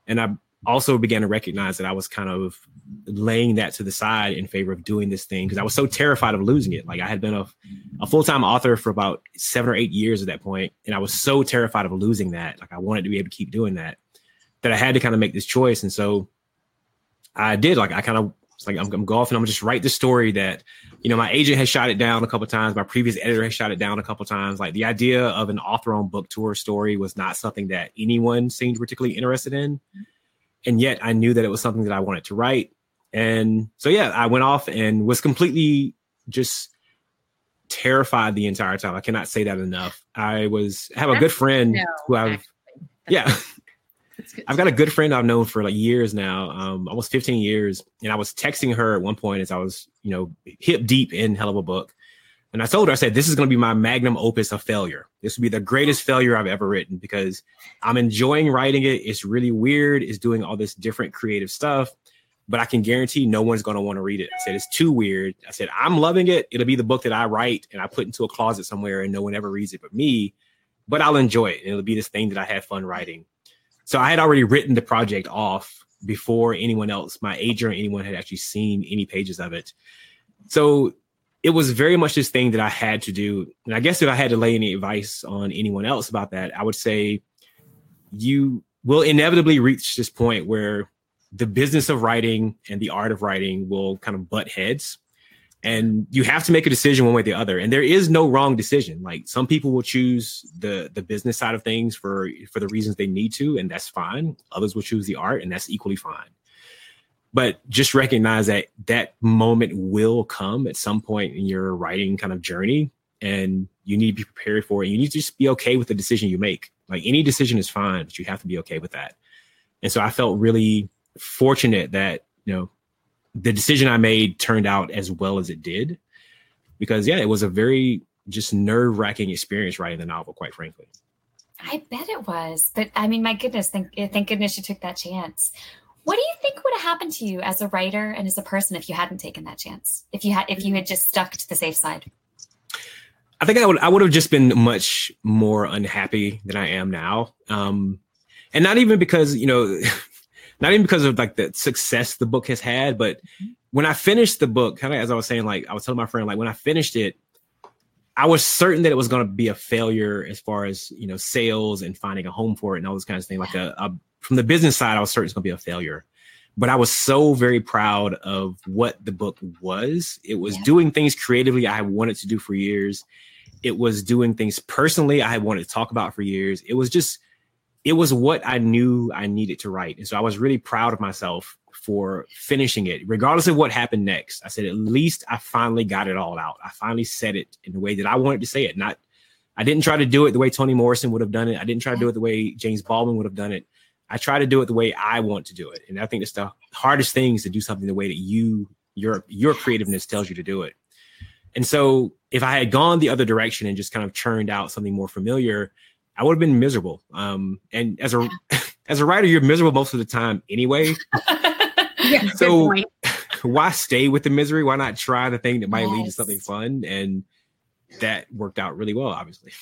G: And I also began to recognize that I was kind of laying that to the side in favor of doing this thing because I was so terrified of losing it. Like I had been a, a full-time author for about seven or eight years at that point, and I was so terrified of losing that. Like I wanted to be able to keep doing that, that I had to kind of make this choice. And so I did like I kind of like I'm. I'm golfing. I'm just write the story that you know my agent has shot it down a couple times. My previous editor has shot it down a couple times. Like the idea of an author on book tour story was not something that anyone seemed particularly interested in, and yet I knew that it was something that I wanted to write. And so yeah, I went off and was completely just terrified the entire time. I cannot say that enough. I was have a good friend no, who I've yeah. I've got a good friend I've known for like years now, um, almost 15 years. And I was texting her at one point as I was, you know, hip deep in Hell of a Book. And I told her, I said, this is going to be my magnum opus of failure. This will be the greatest mm. failure I've ever written because I'm enjoying writing it. It's really weird. It's doing all this different creative stuff, but I can guarantee no one's going to want to read it. I said, it's too weird. I said, I'm loving it. It'll be the book that I write and I put into a closet somewhere and no one ever reads it but me, but I'll enjoy it. And it'll be this thing that I had fun writing. So I had already written the project off before anyone else, my agent or anyone had actually seen any pages of it. So it was very much this thing that I had to do. And I guess if I had to lay any advice on anyone else about that, I would say you will inevitably reach this point where the business of writing and the art of writing will kind of butt heads. And you have to make a decision one way or the other. And there is no wrong decision. Like some people will choose the the business side of things for for the reasons they need to and that's fine. Others will choose the art and that's equally fine but just recognize that that moment will come at some point in your writing kind of journey and you need to be prepared for it. You need to just be okay with the decision you make. Like any decision is fine, but you have to be okay with that. And so I felt really fortunate that, you know, the decision I made turned out as well as it did. Because yeah, it was a very just nerve wracking experience writing the novel, quite frankly.
A: I bet it was. But I mean, my goodness, thank, thank goodness you took that chance. What do you think would have happened to you as a writer and as a person if you hadn't taken that chance? If you had if you had just stuck to the safe side?
G: I think I would I would have just been much more unhappy than I am now. Um and not even because, you know, not even because of like the success the book has had, but when I finished the book, kind of as I was saying, like I was telling my friend, like when I finished it, I was certain that it was going to be a failure as far as you know sales and finding a home for it and all those kinds of things. Like a, a from the business side, I was certain it's going to be a failure. But I was so very proud of what the book was. It was yeah. doing things creatively I wanted to do for years. It was doing things personally I had wanted to talk about for years. It was just, it was what I knew I needed to write. And so I was really proud of myself for finishing it, regardless of what happened next. I said, at least I finally got it all out. I finally said it in the way that I wanted to say it. Not, I didn't try to do it the way Toni Morrison would have done it. I didn't try to do it the way James Baldwin would have done it. I try to do it the way I want to do it. And I think it's the hardest thing is to do something the way that you your your creativeness tells you to do it. And so if I had gone the other direction and just kind of churned out something more familiar, I would have been miserable. Um, and as a as a writer, you're miserable most of the time anyway. yeah, so why stay with the misery? Why not try the thing that might yes. lead to something fun? And that worked out really well, obviously.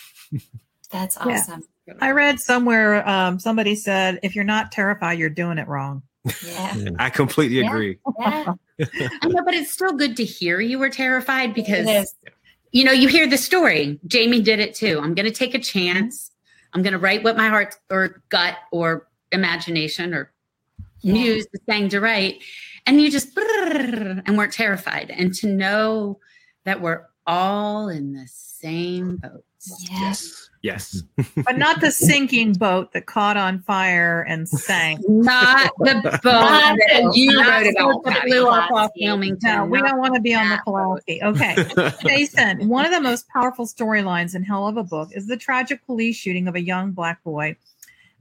A: That's awesome.
D: Yeah. I read somewhere um, somebody said, if you're not terrified, you're doing it wrong.
G: Yeah. I completely agree. Yeah.
C: I know, but it's still good to hear you were terrified because you know, you hear the story. Jamie did it too. I'm gonna take a chance. I'm gonna write what my heart or gut or imagination or yeah. muse is saying to write. And you just and weren't terrified. And to know that we're all in the same boat.
G: Yes. Yes.
D: but not the sinking boat that caught on fire and sank.
C: Not the boat that you wrote about that blew up off Wilmington.
D: No, we don't want to be on the Pulaski. Okay. Jason, one of the most powerful storylines in Hell of a Book is the tragic police shooting of a young black boy.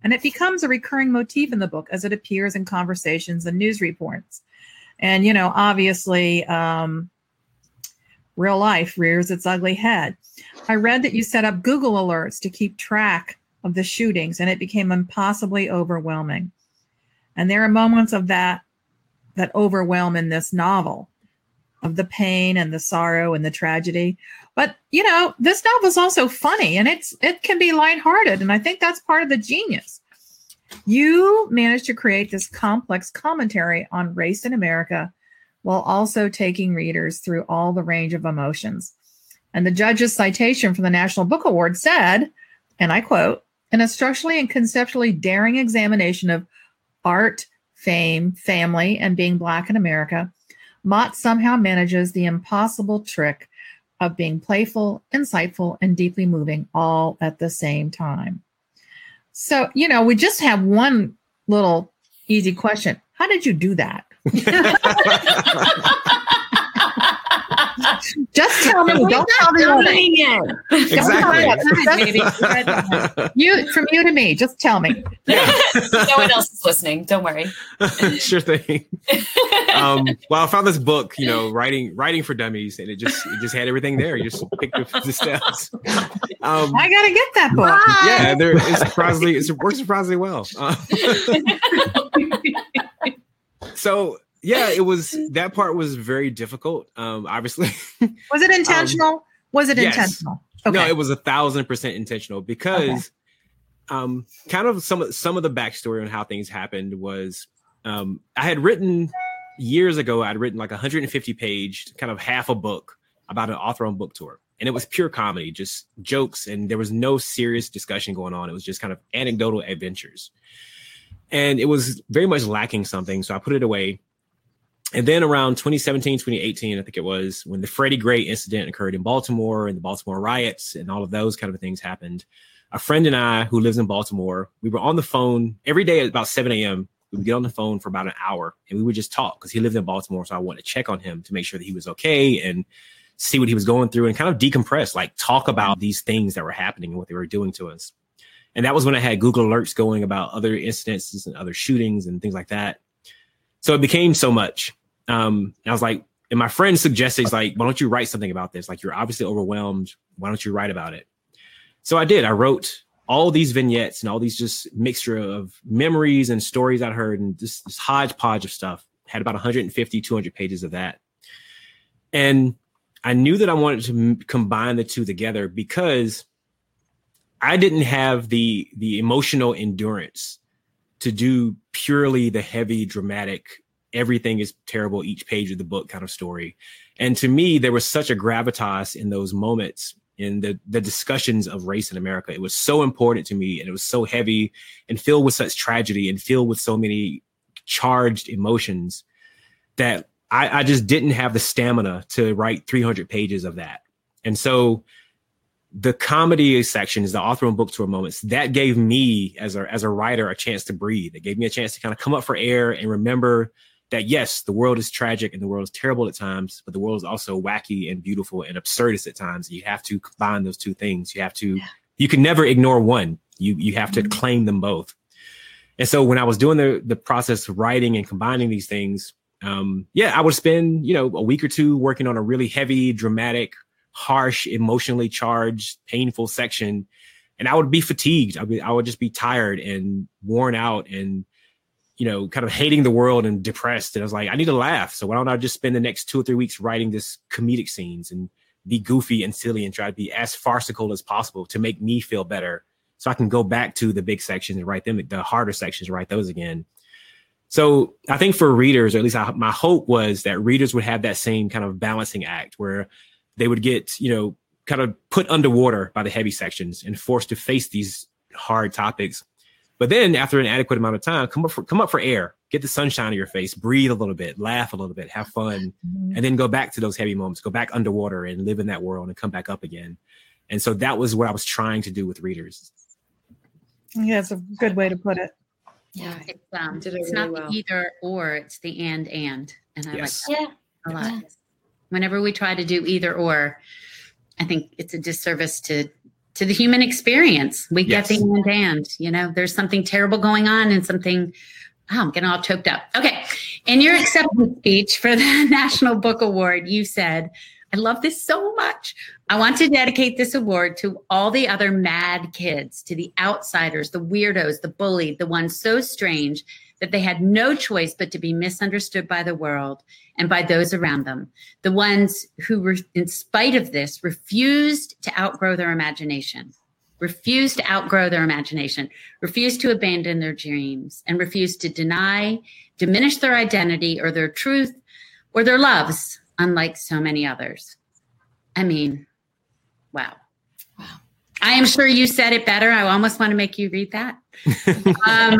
D: And it becomes a recurring motif in the book as it appears in conversations and news reports. And, you know, obviously, um, real life rears its ugly head. I read that you set up Google alerts to keep track of the shootings, and it became impossibly overwhelming. And there are moments of that that overwhelm in this novel of the pain and the sorrow and the tragedy. But you know, this novel is also funny and it's it can be lighthearted, and I think that's part of the genius. You managed to create this complex commentary on race in America while also taking readers through all the range of emotions. And the judge's citation from the National Book Award said, and I quote, in a structurally and conceptually daring examination of art, fame, family, and being Black in America, Mott somehow manages the impossible trick of being playful, insightful, and deeply moving all at the same time. So, you know, we just have one little easy question. How did you do that? Just tell me. Don't tell me it. Exactly. you from you to me. Just tell me.
A: Yeah. no one else is listening. Don't worry.
G: sure thing. Um, well, I found this book, you know, writing writing for dummies, and it just it just had everything there. You just picked the, the steps.
D: Um, I gotta get that book.
G: Yeah, there it's surprisingly it works surprisingly well. Uh, so yeah, it was that part was very difficult. Um, obviously,
D: was it intentional? Um, was it yes. intentional?
G: Okay. No, it was a thousand percent intentional because, okay. um, kind of some of some of the backstory on how things happened was, um, I had written years ago. I'd written like a 150 page, kind of half a book about an author on book tour, and it was pure comedy, just jokes, and there was no serious discussion going on. It was just kind of anecdotal adventures, and it was very much lacking something. So I put it away and then around 2017, 2018, I think it was when the Freddie Gray incident occurred in Baltimore and the Baltimore riots and all of those kind of things happened. A friend and I, who lives in Baltimore, we were on the phone every day at about 7 a.m. We would get on the phone for about an hour and we would just talk because he lived in Baltimore. So I wanted to check on him to make sure that he was okay and see what he was going through and kind of decompress, like talk about these things that were happening and what they were doing to us. And that was when I had Google alerts going about other incidences and other shootings and things like that. So it became so much. Um, I was like, and my friend suggested, he's like, why don't you write something about this? Like, you're obviously overwhelmed. Why don't you write about it? So I did. I wrote all these vignettes and all these just mixture of memories and stories I'd heard and this, this hodgepodge of stuff. Had about 150, 200 pages of that. And I knew that I wanted to combine the two together because I didn't have the the emotional endurance to do purely the heavy dramatic everything is terrible each page of the book kind of story. And to me, there was such a gravitas in those moments in the, the discussions of race in America. It was so important to me and it was so heavy and filled with such tragedy and filled with so many charged emotions that I, I just didn't have the stamina to write 300 pages of that. And so the comedy sections, the author and book tour moments, that gave me as a as a writer a chance to breathe. It gave me a chance to kind of come up for air and remember that yes, the world is tragic and the world is terrible at times, but the world is also wacky and beautiful and absurdist at times. You have to combine those two things. You have to, yeah. you can never ignore one. You you have to mm-hmm. claim them both. And so when I was doing the the process of writing and combining these things, um, yeah, I would spend you know a week or two working on a really heavy, dramatic, harsh, emotionally charged, painful section, and I would be fatigued. I would I would just be tired and worn out and you know, kind of hating the world and depressed. And I was like, I need to laugh. So why don't I just spend the next two or three weeks writing this comedic scenes and be goofy and silly and try to be as farcical as possible to make me feel better. So I can go back to the big sections and write them, the harder sections, write those again. So I think for readers, or at least I, my hope was that readers would have that same kind of balancing act where they would get, you know, kind of put underwater by the heavy sections and forced to face these hard topics but then after an adequate amount of time, come up for come up for air, get the sunshine in your face, breathe a little bit, laugh a little bit, have fun, mm-hmm. and then go back to those heavy moments, go back underwater and live in that world and come back up again. And so that was what I was trying to do with readers.
D: Yeah, it's a good way to put it.
C: Yeah, it's um, it it's really not well. the either or, it's the and and, and I yes. like that yeah. a lot. Yeah. Whenever we try to do either or, I think it's a disservice to to the human experience. We yes. get the and and, you know, there's something terrible going on and something, oh, I'm getting all choked up. Okay. In your acceptance speech for the National Book Award, you said, I love this so much. I want to dedicate this award to all the other mad kids, to the outsiders, the weirdos, the bullied, the ones so strange that they had no choice but to be misunderstood by the world and by those around them. The ones who, in spite of this, refused to outgrow their imagination, refused to outgrow their imagination, refused to abandon their dreams, and refused to deny, diminish their identity or their truth or their loves, unlike so many others. I mean, wow. I am sure you said it better. I almost want to make you read that um,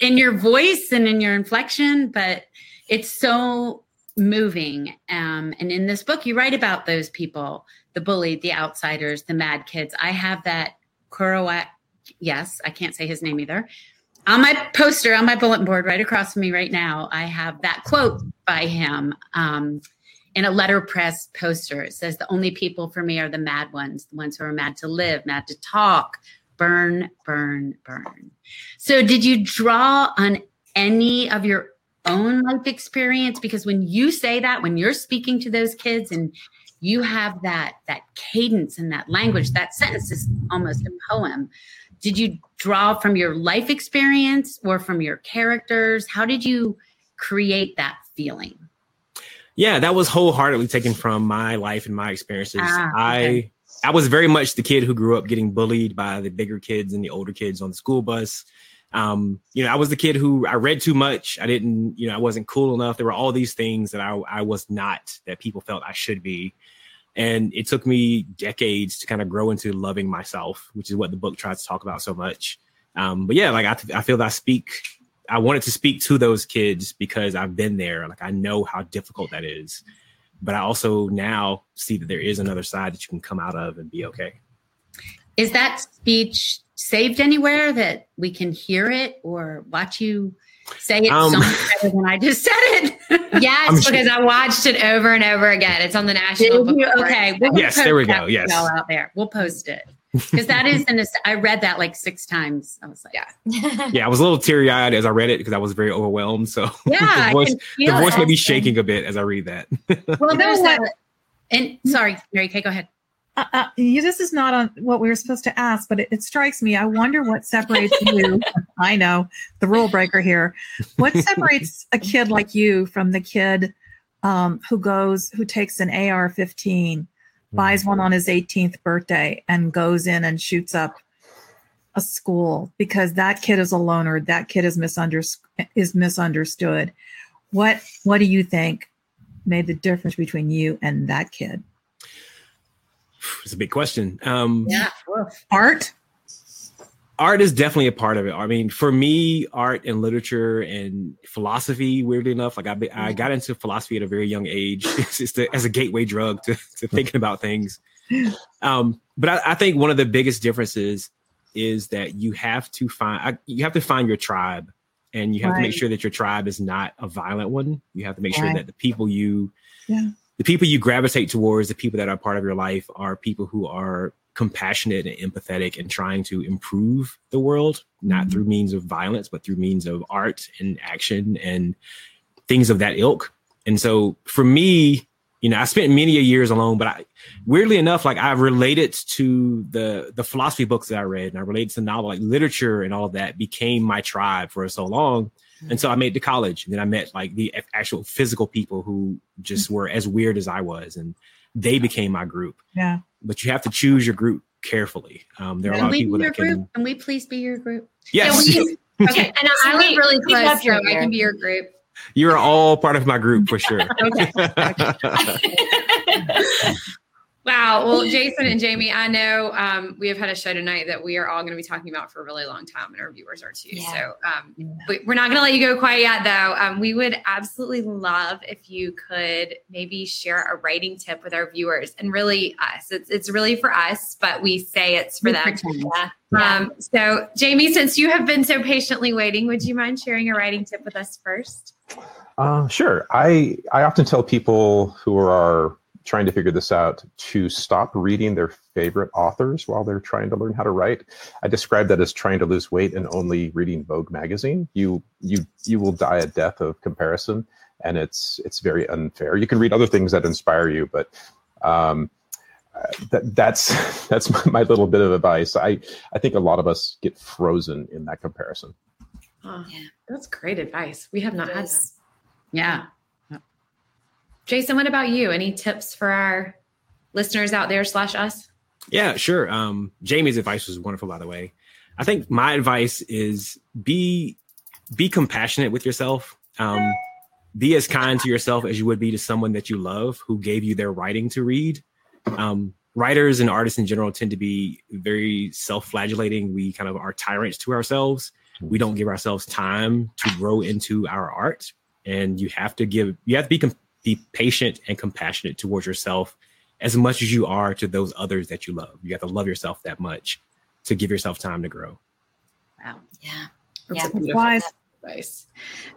C: in your voice and in your inflection, but it's so moving. Um, and in this book, you write about those people the bullied, the outsiders, the mad kids. I have that Kerouac, yes, I can't say his name either. On my poster, on my bulletin board, right across from me right now, I have that quote by him. Um, in a letterpress poster. It says, The only people for me are the mad ones, the ones who are mad to live, mad to talk, burn, burn, burn. So, did you draw on any of your own life experience? Because when you say that, when you're speaking to those kids and you have that that cadence and that language, that sentence is almost a poem. Did you draw from your life experience or from your characters? How did you create that feeling?
G: Yeah, that was wholeheartedly taken from my life and my experiences. Ah, okay. I I was very much the kid who grew up getting bullied by the bigger kids and the older kids on the school bus. Um, you know, I was the kid who I read too much. I didn't, you know, I wasn't cool enough. There were all these things that I, I was not that people felt I should be. And it took me decades to kind of grow into loving myself, which is what the book tries to talk about so much. Um, but yeah, like I, I feel that I speak I wanted to speak to those kids because I've been there. Like I know how difficult that is. But I also now see that there is another side that you can come out of and be okay.
C: Is that speech saved anywhere that we can hear it or watch you Say it um, so much better than I just said it.
B: yes, because I watched it over and over again. It's on the national.
C: okay.
G: We'll yes, there we go. Yes,
C: out there. We'll post it because that is an. I read that like six times. I was like,
B: yeah,
G: yeah. I was a little teary eyed as I read it because I was very overwhelmed. So
C: yeah,
G: the voice, the voice may be shaking a bit as I read that.
C: well, there's that. And sorry, Mary Kay, go ahead.
D: Uh, uh, this is not on what we were supposed to ask, but it, it strikes me. I wonder what separates you. I know the rule breaker here. What separates a kid like you from the kid um, who goes, who takes an AR 15, buys one on his 18th birthday, and goes in and shoots up a school because that kid is a loner. That kid is misunderstood. Is misunderstood. What What do you think made the difference between you and that kid?
G: It's a big question. Um,
C: yeah,
D: art.
G: Art is definitely a part of it. I mean, for me, art and literature and philosophy, weirdly enough, like I, I got into philosophy at a very young age. It's just a, as a gateway drug to, to thinking about things. Um, but I, I, think one of the biggest differences is that you have to find you have to find your tribe, and you have right. to make sure that your tribe is not a violent one. You have to make right. sure that the people you
D: yeah
G: the people you gravitate towards, the people that are part of your life, are people who are compassionate and empathetic and trying to improve the world, not mm-hmm. through means of violence, but through means of art and action and things of that ilk. And so for me, you know, I spent many years alone, but I weirdly enough, like I related to the the philosophy books that I read and I related to novel, like literature and all of that became my tribe for so long and so I made to college. And then I met like the actual physical people who just were as weird as I was. And they became my group.
D: Yeah.
G: But you have to choose your group carefully. Um, there are a lot of people that
C: can.
G: Group?
C: Can we please be your group?
G: Yes.
B: Yeah, okay. And I, live really close, so I can be your group.
G: You're all part of my group for sure.
B: okay. Wow. Well, Jason and Jamie, I know um, we have had a show tonight that we are all going to be talking about for a really long time, and our viewers are too. Yeah. So um, we, are not going to let you go quite yet, though. Um, we would absolutely love if you could maybe share a writing tip with our viewers and really us. It's, it's really for us, but we say it's for we them. Yeah. Um, so, Jamie, since you have been so patiently waiting, would you mind sharing a writing tip with us first?
F: Uh, sure. I I often tell people who are trying to figure this out to stop reading their favorite authors while they're trying to learn how to write. I describe that as trying to lose weight and only reading Vogue magazine. You you you will die a death of comparison, and it's it's very unfair. You can read other things that inspire you, but um, that that's that's my, my, little bit of advice. I I think a lot of us get frozen in that comparison.
B: Oh, yeah, that's great advice. We have not had that.
C: Yeah.
B: Jason, what about you? Any tips for our listeners out there slash us?
G: Yeah, sure. Um, Jamie's advice was wonderful, by the way. I think my advice is be be compassionate with yourself. Um, be as kind to yourself as you would be to someone that you love who gave you their writing to read. Um, writers and artists in general tend to be very self-flagellating. We kind of are tyrants to ourselves. We don't give ourselves time to grow into our art, and you have to give. You have to be be patient and compassionate towards yourself as much as you are to those others that you love. You have to love yourself that much to give yourself time to grow.
B: Wow.
A: Yeah.
B: That's yeah. Wise advice.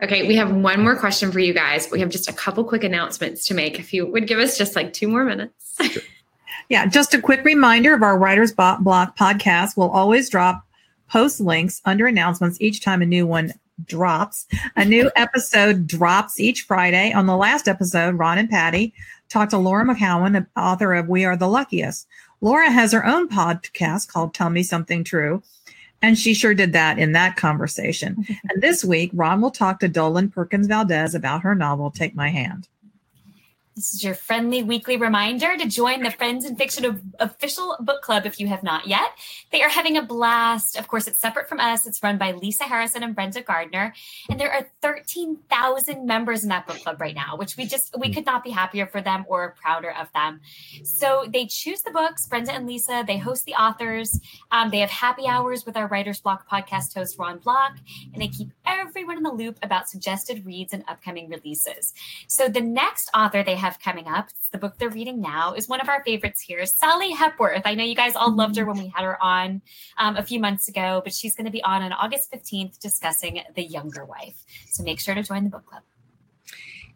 B: Okay, we have one more question for you guys. We have just a couple quick announcements to make. If you would give us just like two more minutes. Sure.
D: yeah, just a quick reminder of our Writer's Block podcast. We'll always drop post links under announcements each time a new one drops. A new episode drops each Friday. On the last episode, Ron and Patti talked to Laura McKowen, author of We Are the Luckiest. Laura has her own podcast called Tell Me Something True. And she sure did that in that conversation. and this week, Ron will talk to Dolen Perkins Valdez about her novel, Take My Hand.
A: This is your friendly weekly reminder to join the Friends and Fiction official book club if you have not yet. They are having a blast. Of course, it's separate from us. It's run by Lisa Harrison and Brenda Gardner. And there are 13,000 members in that book club right now, which we just, we could not be happier for them or prouder of them. So they choose the books, Brenda and Lisa. They host the authors. Um, they have happy hours with our Writer's Block podcast host, Ron Block. And they keep everyone in the loop about suggested reads and upcoming releases. So the next author they have coming up. The book they're reading now is one of our favorites here, Sally Hepworth. I know you guys all loved her when we had her on um, a few months ago, but she's going to be on on August 15th discussing The Younger Wife. So make sure to join the book club.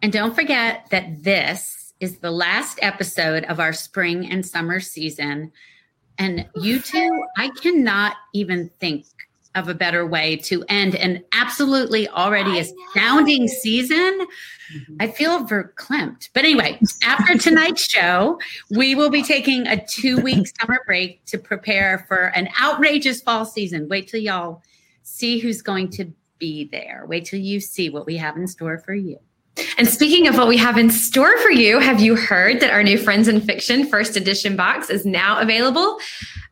C: And don't forget that this is the last episode of our spring and summer season. And you two, I cannot even think of a better way to end an absolutely already astounding season. Mm-hmm. I feel verklempt. But anyway, after tonight's show, we will be taking a two week summer break to prepare for an outrageous fall season. Wait till y'all see who's going to be there. Wait till you see what we have in store for you.
B: And speaking of what we have in store for you, have you heard that our new Friends and Fiction first edition box is now available?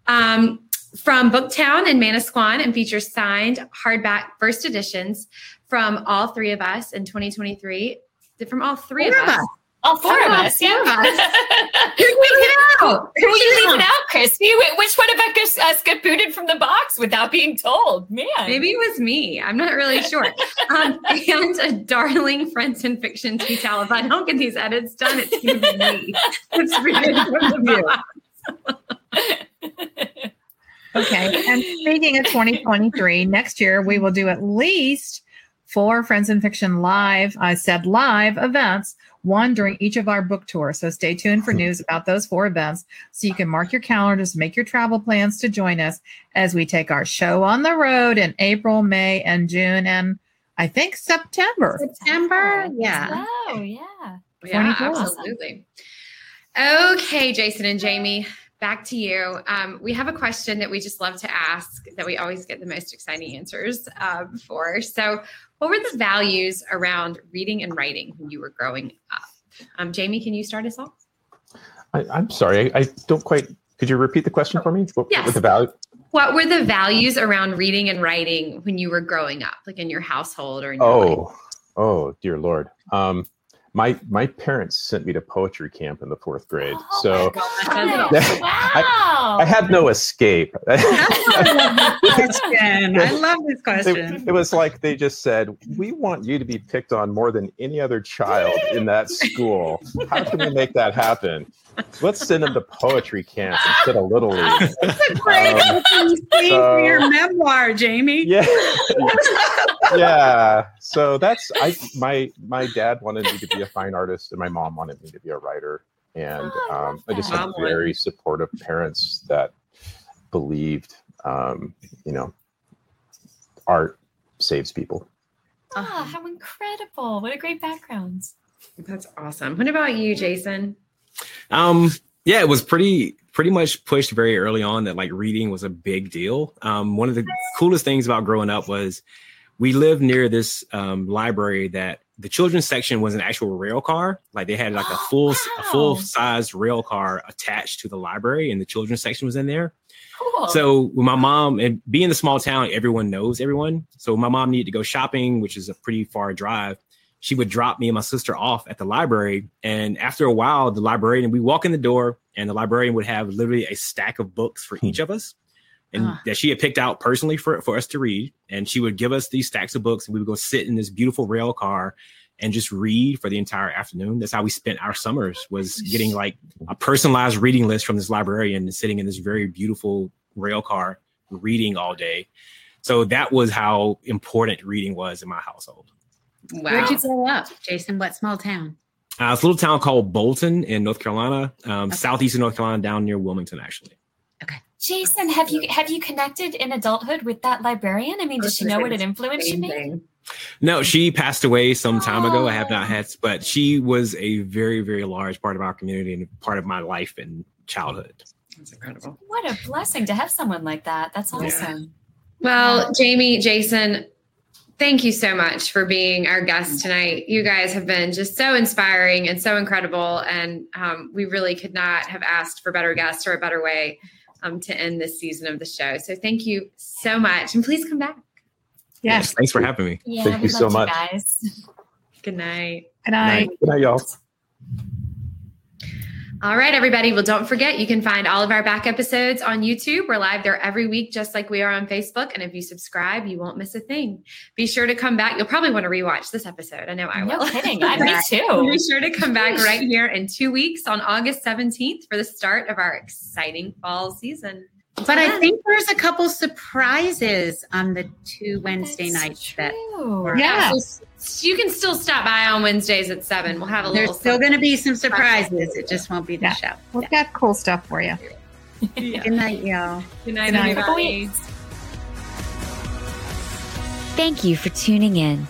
B: Um, from Booktown and Manasquan and features signed hardback first editions from all three of us in 2023. From all three
C: four
B: of us.
A: All four of us, yeah. Who are you leaving out, Kristy? Which one of us, us got booted from the box without being told? Man.
B: Maybe it was me. I'm not really sure. um, and a darling Friends and Fiction tea towel. If I don't get these edits done, it's going to be me. It's reading from
D: the box. Okay. And speaking of 2023, next year we will do at least four Friends and Fiction live, I said live events, one during each of our book tours. So stay tuned for news about those four events so you can mark your calendars, make your travel plans to join us as we take our show on the road in April, May, and June, and I think September.
C: September, yeah.
A: Oh, yeah.
B: Yeah, absolutely. Okay, Jason and Jamie back to you. Um, we have a question that we just love to ask that we always get the most exciting answers um, for. So, what were the values around reading and writing when you were growing up? Um, Jamie, can you start us off?
F: I, am sorry, I, I, don't quite. Could you repeat the question for me? What,
B: yes.
F: What, the value?
B: what were the values around reading and writing when you were growing up, like in your household or in your
F: oh,
B: life?
F: oh, dear Lord. Um, my my parents sent me to poetry camp in the fourth grade, oh so
A: wow.
F: I, I, had no escape.
C: I love this question.
F: It, it, was like they just said, "We want you to be picked on more than any other child in that school. How can we make that happen? Let's send them to poetry camp instead of little league."
C: That's a great um, so, for your memoir, Jamie.
F: Yeah, yeah. So that's I. My my dad wanted me to be a fine artist, and my mom wanted me to be a writer. And oh, um, I just had very supportive parents that believed, um, you know, art saves people.
A: Ah, oh, how incredible! What a great background.
B: That's awesome. What about you, Jason?
G: Um, yeah, it was pretty pretty much pushed very early on that like reading was a big deal. Um, one of the coolest things about growing up was we lived near this um, library that the children's section was an actual rail car. Like they had like a full wow. a full size rail car attached to the library, and the children's section was in there. Cool. So with my mom and being the small town, everyone knows everyone. So my mom needed to go shopping, which is a pretty far drive. She would drop me and my sister off at the library, and after a while, the librarian we walk in the door, and the librarian would have literally a stack of books for each of us and uh. that she had picked out personally for, for us to read. And she would give us these stacks of books and we would go sit in this beautiful rail car and just read for the entire afternoon. That's how we spent our summers was getting like a personalized reading list from this librarian and sitting in this very beautiful rail car reading all day. So that was how important reading was in my household.
C: Wow. Where'd you grow up, Jason? What small town?
G: Uh, it's a little town called Bolton in North Carolina, um, okay. southeast of North Carolina, down near Wilmington, actually.
C: Okay.
A: Jason, have you have you connected in adulthood with that librarian? I mean, does she know what an influence she made?
G: No, she passed away some time oh. ago. I have not had, but she was a very, very large part of our community and part of my life and childhood.
B: That's incredible.
A: What a blessing to have someone like that. That's awesome. Yeah.
B: Well, Jamie, Jason, thank you so much for being our guest tonight. You guys have been just so inspiring and so incredible. And um, we really could not have asked for better guests or a better way um, to end this season of the show. So thank you so much. And please come back.
G: Yes. yes thanks for having me.
A: Yeah,
F: thank you so much. You
A: guys.
B: Good night.
D: Good night.
F: Good night, y'all.
B: All right, everybody. Well, don't forget, you can find all of our back episodes on YouTube. We're live there every week, just like we are on Facebook. And if you subscribe, you won't miss a thing. Be sure to come back. You'll probably want to rewatch this episode. I know I will.
H: No kidding. I, me too.
B: Be sure to come back right here in two weeks on August 17th for the start of our exciting fall season.
C: But I think there's a couple surprises on the two Wednesday
H: That's
C: nights
H: true.
C: that
D: Yeah.
B: So you can still stop by on Wednesdays at seven. We'll have a
C: there's
B: little.
C: There's still going to be some surprises. It just won't be the
D: Yeah.
C: show.
D: We've got cool stuff for you.
C: Good night, y'all.
B: Good night,
D: Good night.
B: everybody.
A: Thank you for tuning in.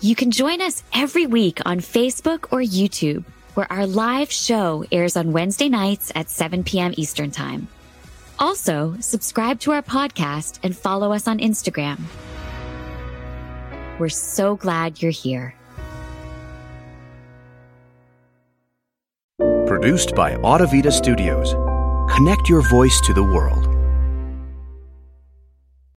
A: You can join us every week on Facebook or YouTube, where our live show airs on Wednesday nights at 7 p.m. Eastern Time. Also, subscribe to our podcast and follow us on Instagram. We're so glad you're here.
I: Produced by Audavita Studios. Connect your voice to the world.